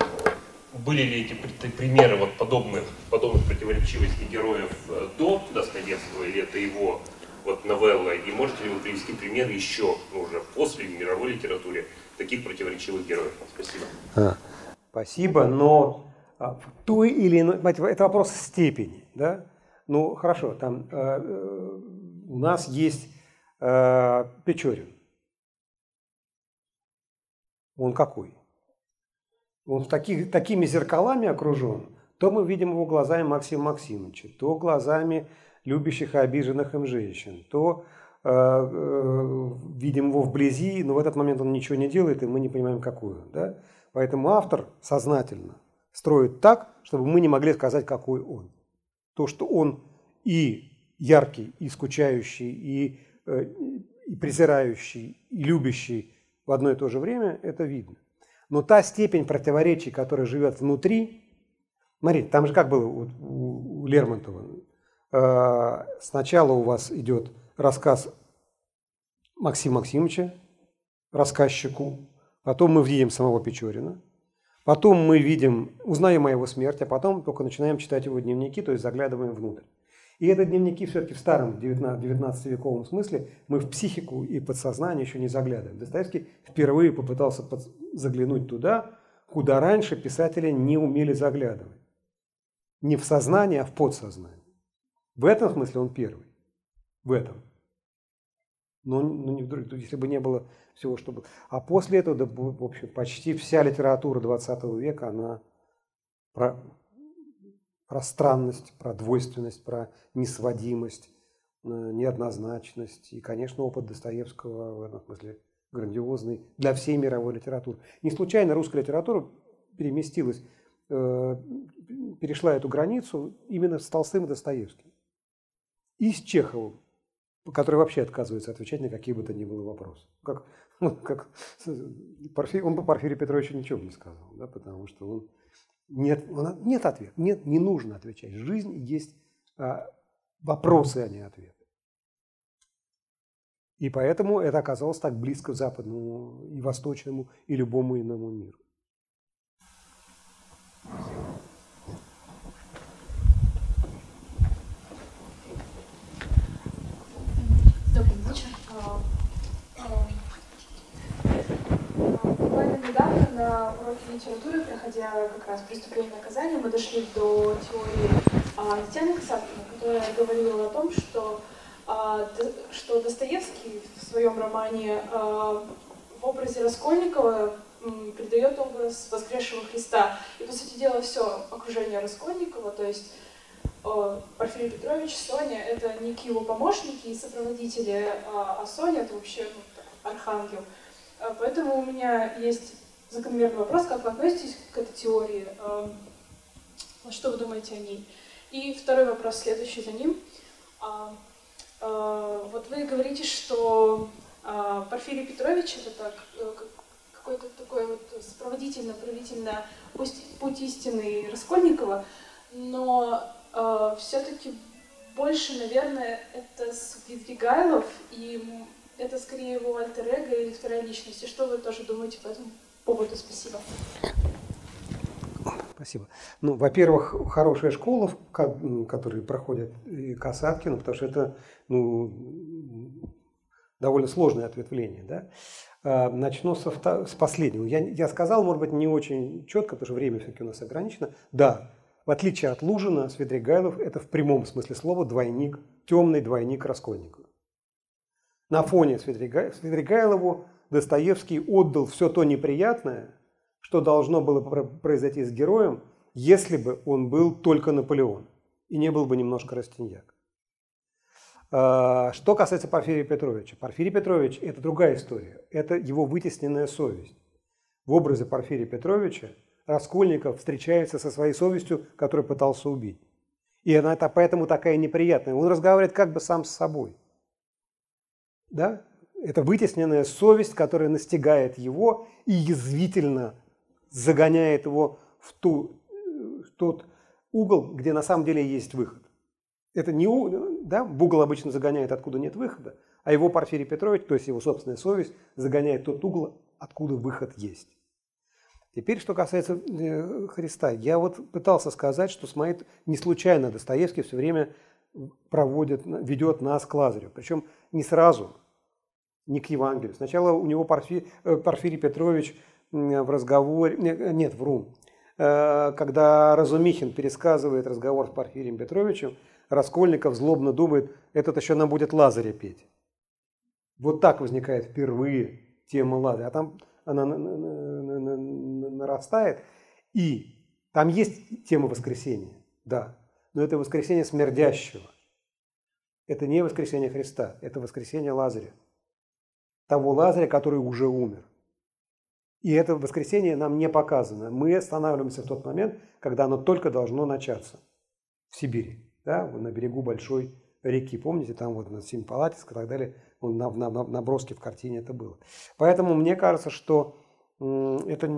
были ли эти примеры вот подобных, подобных противоречивостей героев э, до Достоевского, или это его вот новелла? И можете ли вы привести пример еще, ну, уже после в мировой литературе, таких противоречивых героев? Спасибо. А,
спасибо, но а, в той или иной... Это вопрос степени, да? Ну, хорошо, там э, э, у нас есть э, Печорин. Он какой? Он таких, такими зеркалами окружен, то мы видим его глазами Максима Максимовича, то глазами любящих и обиженных им женщин, то э, э, видим его вблизи, но в этот момент он ничего не делает, и мы не понимаем, какую. Да? Поэтому автор сознательно строит так, чтобы мы не могли сказать, какой он. То, что он и яркий, и скучающий, и, э, и презирающий, и любящий в одно и то же время, это видно. Но та степень противоречий, которая живет внутри, смотрите, там же как было у, у Лермонтова. Э, сначала у вас идет рассказ Максима Максимовича, рассказчику, потом мы видим самого Печорина, потом мы видим, узнаем о его смерти, а потом только начинаем читать его дневники, то есть заглядываем внутрь. И это дневники все-таки в старом 19-вековом смысле мы в психику и подсознание еще не заглядываем. Достоевский впервые попытался под... заглянуть туда, куда раньше писатели не умели заглядывать. Не в сознание, а в подсознание. В этом смысле он первый. В этом. Но, но не вдруг, если бы не было всего, чтобы... А после этого, да, в общем, почти вся литература 20 века, она про странность, про двойственность, про несводимость, э, неоднозначность. И, конечно, опыт Достоевского в этом смысле грандиозный для всей мировой литературы. Не случайно русская литература переместилась, э, перешла эту границу именно с Толстым и Достоевским. И с Чеховым, который вообще отказывается отвечать на какие бы то ни было вопросы. Как, как, он по Порфирию Петровичу ничего не сказал, да, потому что он нет, нет ответа. Нет, не нужно отвечать. Жизнь есть а, вопросы, а не ответы. И поэтому это оказалось так близко к западному и восточному и любому иному миру.
Добрый вечер. А, а, буквально на уроке литературы, проходя как раз преступление и наказание, мы дошли до теории а, Татьяны Касаткиной, которая говорила о том, что, а, что Достоевский в своем романе а, в образе Раскольникова придает образ воскресшего Христа. И, по сути дела, все окружение Раскольникова, то есть Порфирий Петрович, Соня — это некие его помощники и сопроводители, а Соня — это вообще ну, архангел. Поэтому у меня есть закономерный вопрос, как вы относитесь к этой теории, что вы думаете о ней. И второй вопрос, следующий за ним. Вот вы говорите, что Порфирий Петрович — это так, э, какой-то такой вот сопроводительно-правительно путь истины Раскольникова, но э, все-таки больше, наверное, это Свидригайлов, и это скорее его альтер -эго или вторая личность. И что вы тоже думаете по этому поводу? Спасибо.
Спасибо. Ну, во-первых, хорошая школа, которые проходят и Касаткину, потому что это ну, довольно сложное ответвление. Да? А, начну со, с последнего. Я, я сказал, может быть, не очень четко, потому что время все-таки у нас ограничено. Да, в отличие от Лужина, Свидригайлов – это в прямом смысле слова двойник, темный двойник Раскольникова. На фоне Свидригайлову Достоевский отдал все то неприятное, что должно было произойти с героем, если бы он был только Наполеон и не был бы немножко Растиньяк. А, что касается Порфирия Петровича. Порфирий Петрович – это другая история. Это его вытесненная совесть. В образе Порфирия Петровича Раскольников встречается со своей совестью, которую пытался убить. И она это поэтому такая неприятная. Он разговаривает как бы сам с собой. Да? Это вытесненная совесть, которая настигает его и язвительно загоняет его в, ту, в тот угол, где на самом деле есть выход. Это не да, в угол обычно загоняет, откуда нет выхода, а его Порфирий Петрович, то есть его собственная совесть, загоняет тот угол, откуда выход есть. Теперь, что касается э, Христа. Я вот пытался сказать, что смотрит не случайно Достоевский все время проводит, ведет нас к Лазарю. Причем не сразу, не к Евангелию. Сначала у него Порфирий, э, Порфирий Петрович в разговоре, нет, вру, э, когда Разумихин пересказывает разговор с Порфирием Петровичем, Раскольников злобно думает, этот еще нам будет Лазаря петь. Вот так возникает впервые тема Лазаря. А там она нарастает. И там есть тема воскресения, да. Но это воскресение смердящего. Это не воскресение Христа, это воскресение Лазаря. Того Лазаря, который уже умер. И это воскресение нам не показано. Мы останавливаемся в тот момент, когда оно только должно начаться в Сибири да, на берегу большой реки. Помните, там вот на Семипалатинск и так далее, на, на, на наброске в картине это было. Поэтому мне кажется, что это,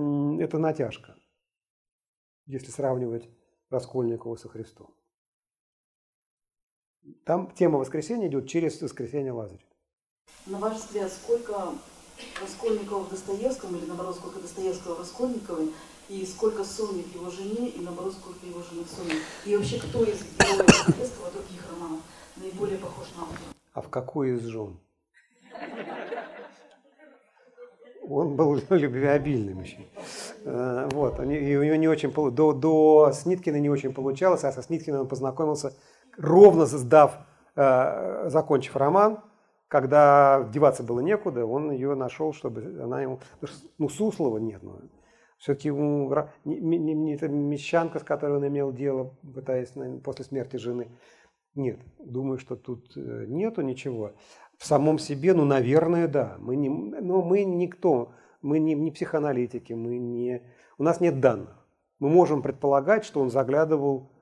это натяжка, если сравнивать Раскольникова со Христом. Там тема воскресения идет через воскресение Лазаря.
На ваш взгляд, сколько Раскольникова в Достоевском, или наоборот, сколько Достоевского в Раскольниковой, и сколько Сонник его жене, и наоборот, сколько его жены Сонник. И вообще, кто из Достоевского других романов наиболее похож на автора?
А в какой из жен? Он был любвеобильным еще. Э, вот. И у него не очень до, до Сниткина не очень получалось, а со Сниткиным он познакомился, ровно сдав, э, закончив роман, когда деваться было некуда, он ее нашел, чтобы она ему... Ну, Суслова нет, ну, все-таки не, не, не, это мещанка, с которой он имел дело, пытаясь наверное, после смерти жены. Нет, думаю, что тут э, нету ничего. В самом себе, ну, наверное, да. Мы не, но мы никто, мы не, не психоаналитики, мы не, у нас нет данных. Мы можем предполагать, что он заглядывал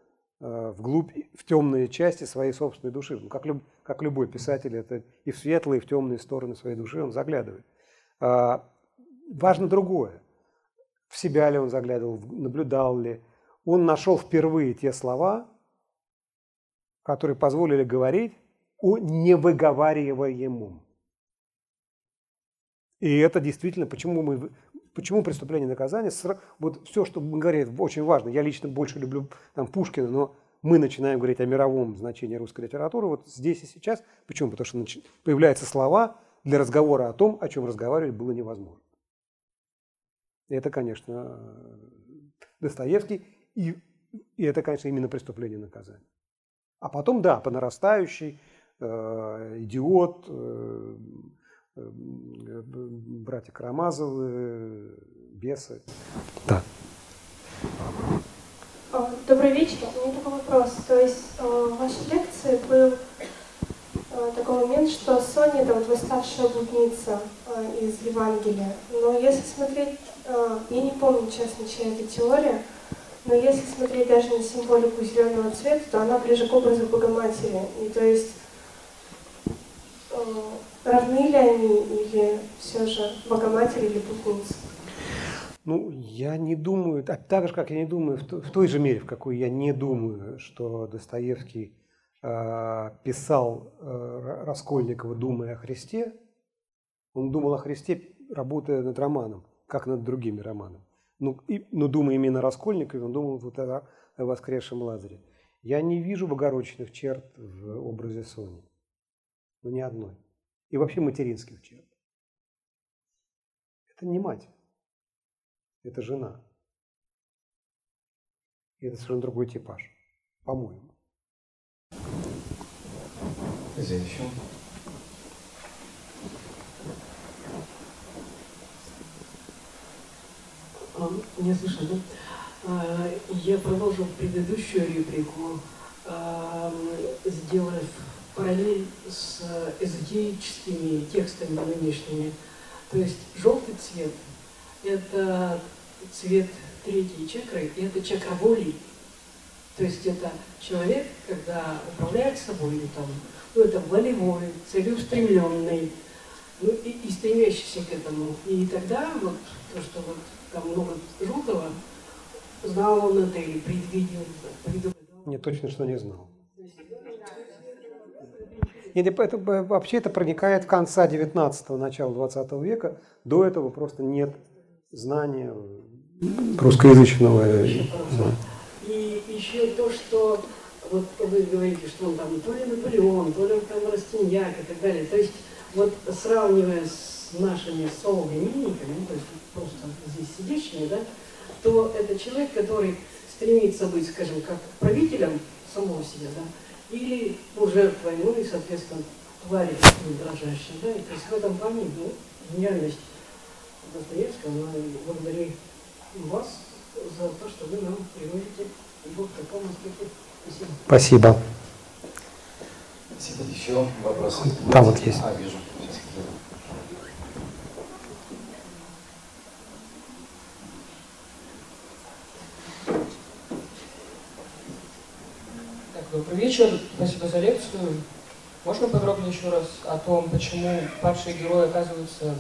э, вглубь, в темные части своей собственной души. Ну, как, люб, как любой писатель, это и в светлые, и в темные стороны своей души он заглядывает. А, важно другое в себя ли он заглядывал, наблюдал ли. Он нашел впервые те слова, которые позволили говорить о невыговариваемом. И это действительно, почему мы, почему преступление и наказание, вот все, что мы говорим, очень важно. Я лично больше люблю там, Пушкина, но мы начинаем говорить о мировом значении русской литературы вот здесь и сейчас. Почему? Потому что появляются слова для разговора о том, о чем разговаривать было невозможно. Это, конечно, Достоевский, и, и это, конечно, именно преступление наказания. А потом, да, по нарастающей, э, идиот, э, э, братья Карамазовы, бесы. Да.
Добрый вечер. У меня такой вопрос. То есть э, в вашей лекции был э, такой момент, что Соня это вот восставшая блудница э, из Евангелия. Но если смотреть, я не помню, честно, чья это теория, но если смотреть даже на символику зеленого цвета, то она ближе к образу Богоматери. И то есть равны ли они или все же Богоматери или блудница?
Ну, я не думаю, так же, как я не думаю, в той же мере, в какой я не думаю, что Достоевский э, писал э, Раскольникова, думая о Христе, он думал о Христе, работая над романом, как над другими романами. Ну, и, но думая именно о Раскольникове, он думал вот о, о воскресшем Лазаре. Я не вижу богородичных черт в образе Сони. Ну, ни одной. И вообще материнских черт. Это не мать это жена. И это совершенно другой типаж, по-моему.
Здесь еще.
Не слышно, да? А, я продолжу предыдущую реплику, а, сделав параллель с эзотерическими текстами нынешними. То есть желтый цвет – это цвет третьей чакры, и это чакра воли. То есть это человек, когда управляет собой, или там, ну это волевой, целеустремленный, ну и, и стремящийся к этому. И тогда вот то, что вот там много желтого, знал он это или предвидел, предугадал.
Не точно, что не знал. Нет, это, вообще это проникает в конца 19-го, начала 20 века. До этого просто нет знания русскоязычного.
И еще то, что вот вы говорите, что он там то ли Наполеон, то ли там Растиньяк и так далее. То есть вот сравнивая с нашими современниками, ну, то есть просто здесь сидящими, да, то это человек, который стремится быть, скажем, как правителем самого себя, да, или уже войной, соответственно, твари дрожащей, да, и то есть в этом плане, ну, гениальность Достоевского, но и благодарю вас за то, что вы нам приводите его к такому аспекту. Спасибо.
Спасибо.
Спасибо. Еще вопросы?
Там вот есть.
А, вижу.
Так, добрый вечер. Спасибо за лекцию. Можно подробнее еще раз о том, почему падшие герои оказываются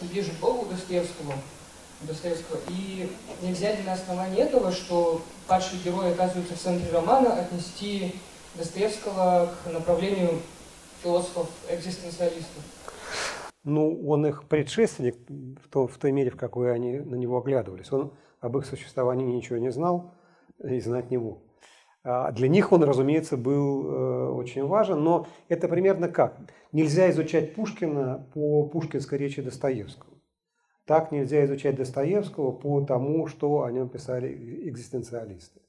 ближе к Богу Достоевскому, Достоевского. И нельзя ли на основании этого, что падшие герои оказываются в центре романа, отнести Достоевского к направлению философов-экзистенциалистов?
Ну, он их предшественник в, том, в той мере, в какой они на него оглядывались. Он об их существовании ничего не знал и знать не мог. А для них он, разумеется, был э, очень важен, но это примерно как? Нельзя изучать Пушкина по пушкинской речи Достоевского. Так нельзя изучать Достоевского по тому, что о нем писали экзистенциалисты.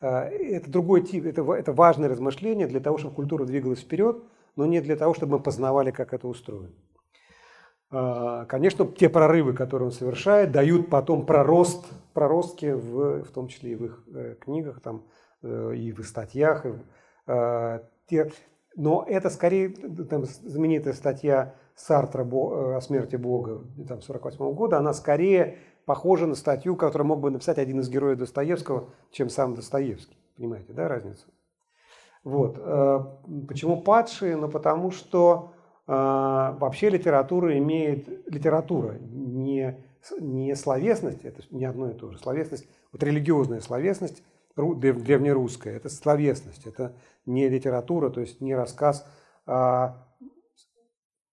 А, это другой тип, это, это важное размышление для того, чтобы культура двигалась вперед, но не для того, чтобы мы познавали, как это устроено. А, конечно, те прорывы, которые он совершает, дают потом пророст, проростки, в, в том числе и в их э, книгах, там, Э, и в статьях. И, э, но это скорее там, знаменитая статья Сартра э, о смерти Бога там, 48 года, она скорее похожа на статью, которую мог бы написать один из героев Достоевского, чем сам Достоевский. Понимаете, да, разницу? Вот. Почему падшие? Ну, потому что вообще литература имеет... Литература не, не словесность, это не одно и то же. Словесность, вот религиозная словесность древнерусская, это словесность, это не литература, то есть не рассказ о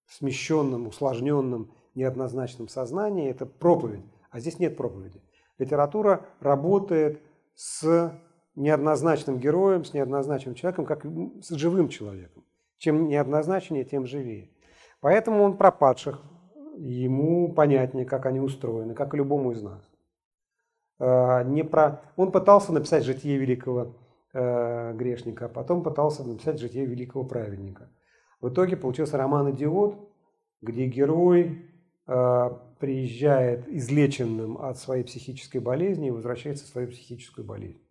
смещенном, усложненном, неоднозначном сознании, это проповедь, а здесь нет проповеди. Литература работает с неоднозначным героем, с неоднозначным человеком, как с живым человеком. Чем неоднозначнее, тем живее. Поэтому он про падших ему понятнее, как они устроены, как и любому из нас. Э, не про... Он пытался написать житие великого э, грешника, а потом пытался написать житие великого праведника. В итоге получился роман «Идиот», где герой э, приезжает излеченным от своей психической болезни и возвращается в свою психическую болезнь,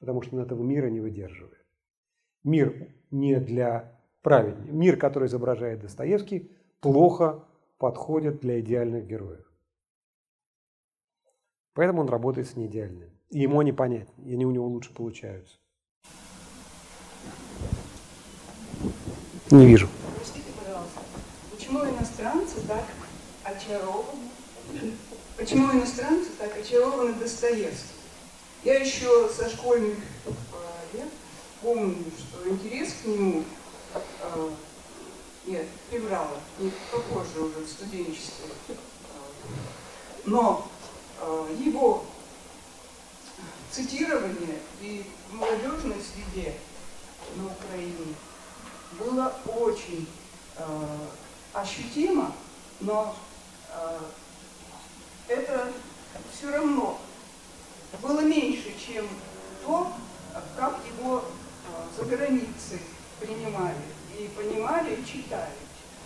потому что он этого мира не выдерживает. Мир не для праведника. Мир, который изображает Достоевский, плохо подходит для идеальных героев. Поэтому он работает с неидеальными. И ему они понятны, и они у него лучше получаются. Не вижу.
Простите, пожалуйста, почему иностранцы так очарованы? Почему иностранцы так очарованы Достоевским? Я еще со школьных лет помню, что интерес к нему э, нет, приврала, не попозже уже в студенчестве. Но э, его цитирование и в молодежной среде на Украине было очень э, ощутимо, но э, это все равно было меньше, чем то, как его э, за границей принимали и понимали, и читали.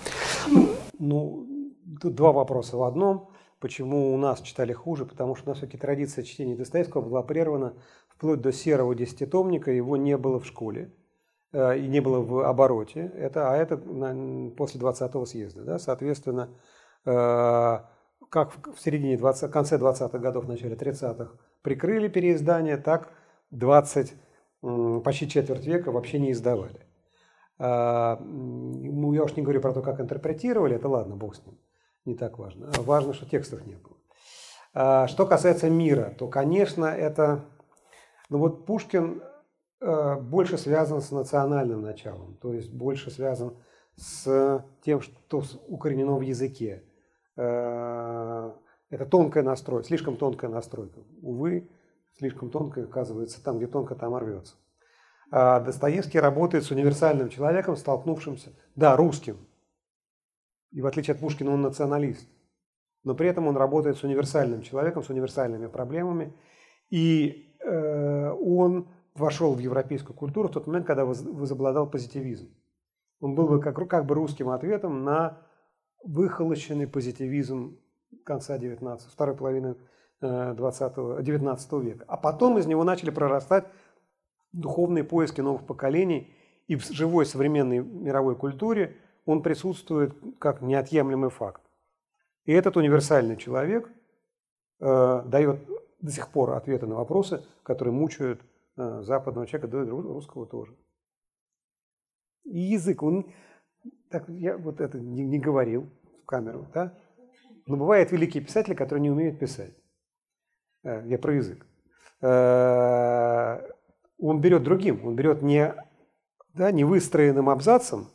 Почему?
Ну, два вопроса в одном. Почему у нас читали хуже? Потому что у нас все-таки традиция чтения Достоевского была прервана вплоть до серого десятитомника, его не было в школе. Э, и не было в обороте, это, а это после 20-го съезда. Да? Соответственно, э, как в середине 20, конце 20-х годов, начале 30-х прикрыли переиздание, так 20, почти четверть века вообще не издавали. Ну, я уж не говорю про то, как интерпретировали, это ладно, бог с ним, не так важно. Важно, что текстов не было. А, что касается мира, то, конечно, это... Ну вот Пушкин Э, больше связан с национальным началом, то есть больше связан с тем, что укоренено в языке. Э, это тонкая настройка, слишком тонкая настройка. Увы, слишком тонкая, оказывается, там, где тонко, там рвется. А Достоевский работает с универсальным человеком, столкнувшимся, да, русским. И в отличие от Пушкина он националист. Но при этом он работает с универсальным человеком, с универсальными проблемами. И э, он вошел в европейскую культуру в тот момент, когда возобладал позитивизм. Он был бы как, как бы русским ответом на выхолощенный позитивизм конца 19 второй половины 20 19 века. А потом из него начали прорастать духовные поиски новых поколений, и в живой современной мировой культуре он присутствует как неотъемлемый факт. И этот универсальный человек э, дает до сих пор ответы на вопросы, которые мучают а, западного человека, да и русского тоже. И язык, он, так я вот это не, не говорил в камеру, да? Но бывают великие писатели, которые не умеют писать. А, я про язык. А, он берет другим, он берет не, да, не выстроенным абзацем,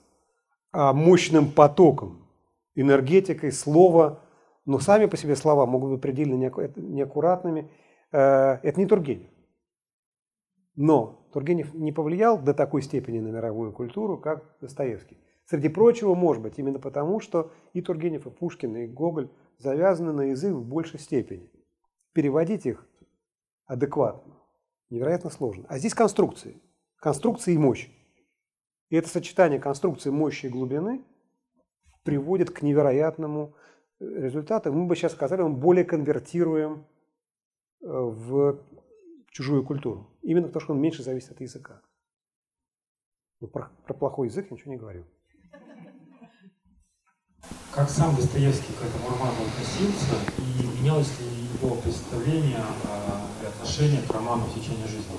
мощным потоком, энергетикой, слова. Но сами по себе слова могут быть предельно неаккуратными. Это не Тургенев. Но Тургенев не повлиял до такой степени на мировую культуру, как Достоевский. Среди прочего, может быть, именно потому, что и Тургенев, и Пушкин, и Гоголь завязаны на язык в большей степени. Переводить их адекватно невероятно сложно. А здесь конструкции. Конструкции и мощь. И это сочетание конструкции, мощи и глубины приводит к невероятному э, результату. Мы бы сейчас сказали, он более конвертируем э, в чужую культуру. Именно потому, что он меньше зависит от языка. Но про, про плохой язык я ничего не говорю.
Как сам Достоевский к этому роману относился и менялось ли его представление и отношение к роману в течение жизни?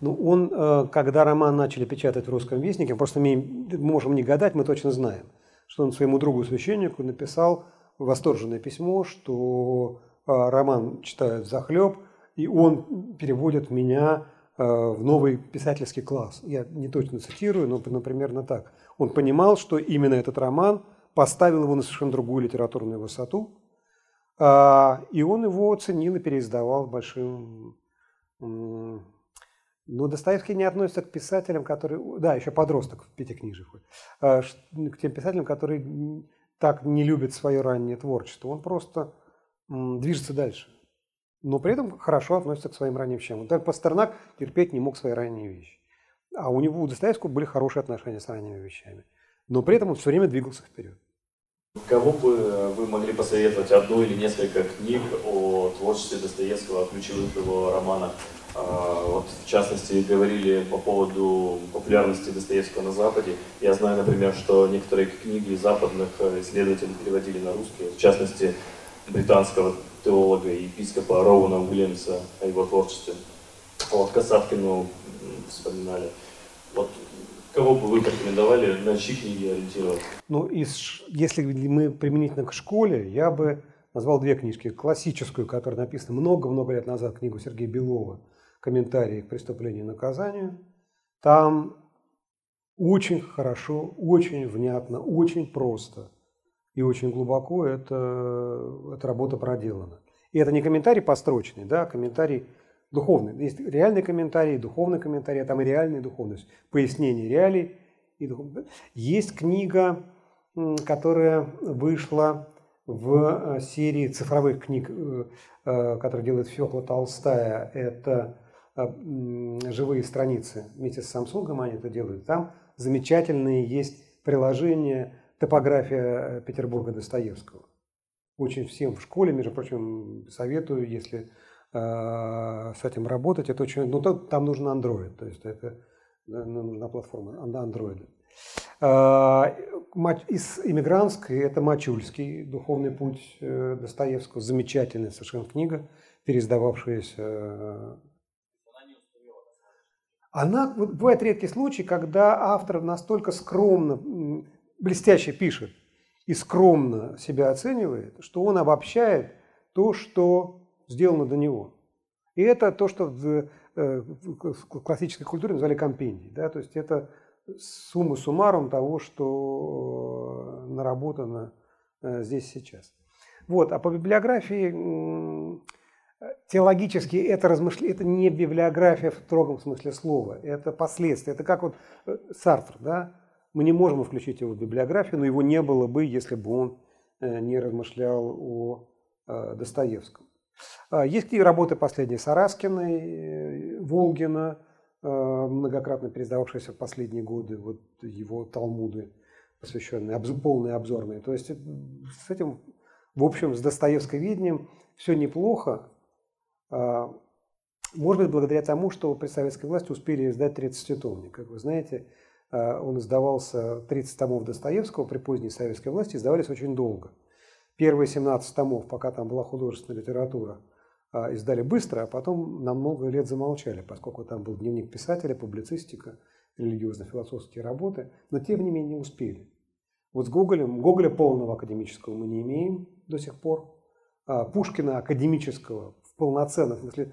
Ну, он, э, когда роман начали печатать в русском вестнике, просто мы можем не гадать, мы точно знаем, что он своему другу-священнику написал восторженное письмо, что э, роман читают захлеб, и он переводит меня э, в новый писательский класс. Я не точно цитирую, но, но примерно так. Он понимал, что именно этот роман поставил его на совершенно другую литературную высоту, и он его оценил и переиздавал большим... Но Достоевский не относится к писателям, которые... Да, еще подросток в пятикнижии ходит. А, к тем писателям, которые так не любит свое раннее творчество. Он просто движется дальше. Но при этом хорошо относится к своим ранним вещам. Так Пастернак терпеть не мог свои ранние вещи. А у него, у Достоевского были хорошие отношения с ранними вещами. Но при этом он все время двигался вперед.
Кого бы вы могли посоветовать одну или несколько книг о творчестве Достоевского, о ключевых его романах? А, вот, в частности, говорили по поводу популярности Достоевского на Западе. Я знаю, например, что некоторые книги западных исследователей переводили на русский. В частности, британского теолога и епископа Роуна Уильямса о его творчестве. Вот Касаткину вспоминали. Вот кого бы вы порекомендовали, на чьи книги ориентироваться?
Ну, из, если мы применительно к школе, я бы назвал две книжки. Классическую, которая написана много-много лет назад, книгу Сергея Белова «Комментарии к преступлению и наказанию». Там очень хорошо, очень внятно, очень просто и очень глубоко эта, эта работа проделана. И это не комментарий построчный, да, а комментарий духовный. Есть реальный комментарий, духовный комментарий, а там и реальный духовность, пояснение реалий и духовность. Есть книга, которая вышла в э, серии цифровых книг, э, э, которые делает Фёкла Толстая. Это живые страницы. Вместе с Samsung они это делают. Там замечательные есть приложения топография Петербурга Достоевского. Очень всем в школе, между прочим, советую, если Э, с этим работать. Это очень, ну там нужен Android, то есть это ну, нужна платформа Android. Э, из иммигрантской это Мачульский «Духовный путь» э, Достоевского. Замечательная совершенно книга, переиздававшаяся. Она, бывает редкий случай, когда автор настолько скромно, блестяще пишет и скромно себя оценивает, что он обобщает то, что сделано до него. И это то, что в, э, в классической культуре назвали компендией. Да? То есть это сумма суммарум того, что э, наработано э, здесь сейчас. Вот. А по библиографии теологически это размышление, это не библиография в строгом смысле слова, это последствия. Это как вот Сартр, да? Мы не можем включить его в библиографию, но его не было бы, если бы он не размышлял о Достоевском. А, есть и работы последние Сараскиной, э, Волгина, э, многократно пересдававшиеся в последние годы, вот его талмуды, посвященные, полные обзорные. То есть э, с этим, в общем, с Достоевской видением все неплохо. А, может быть, благодаря тому, что при советской власти успели издать 30-томник. Как вы знаете, а, он издавался 30 томов Достоевского при поздней советской власти, издавались очень долго. Первые 17 томов, пока там была художественная литература, а, издали быстро, а потом на много лет замолчали, поскольку там был дневник писателя, публицистика, религиозно-философские работы, но тем не менее успели. Вот с Гоголем, Гоголя полного академического мы не имеем до сих пор, Пушкина академического в полноценном смысле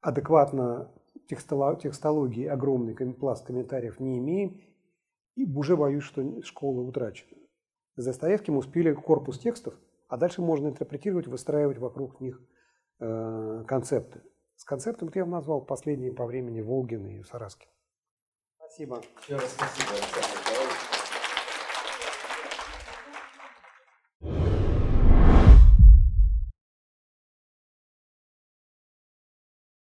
адекватно текстологии огромный пласт комментариев не имеем, и уже боюсь, что школа утрачена. С Достоевским успели корпус текстов – а дальше можно интерпретировать, выстраивать вокруг них э, концепты. С концептом я назвал последние по времени Волгин и Сараскин. Спасибо.
Еще раз спасибо,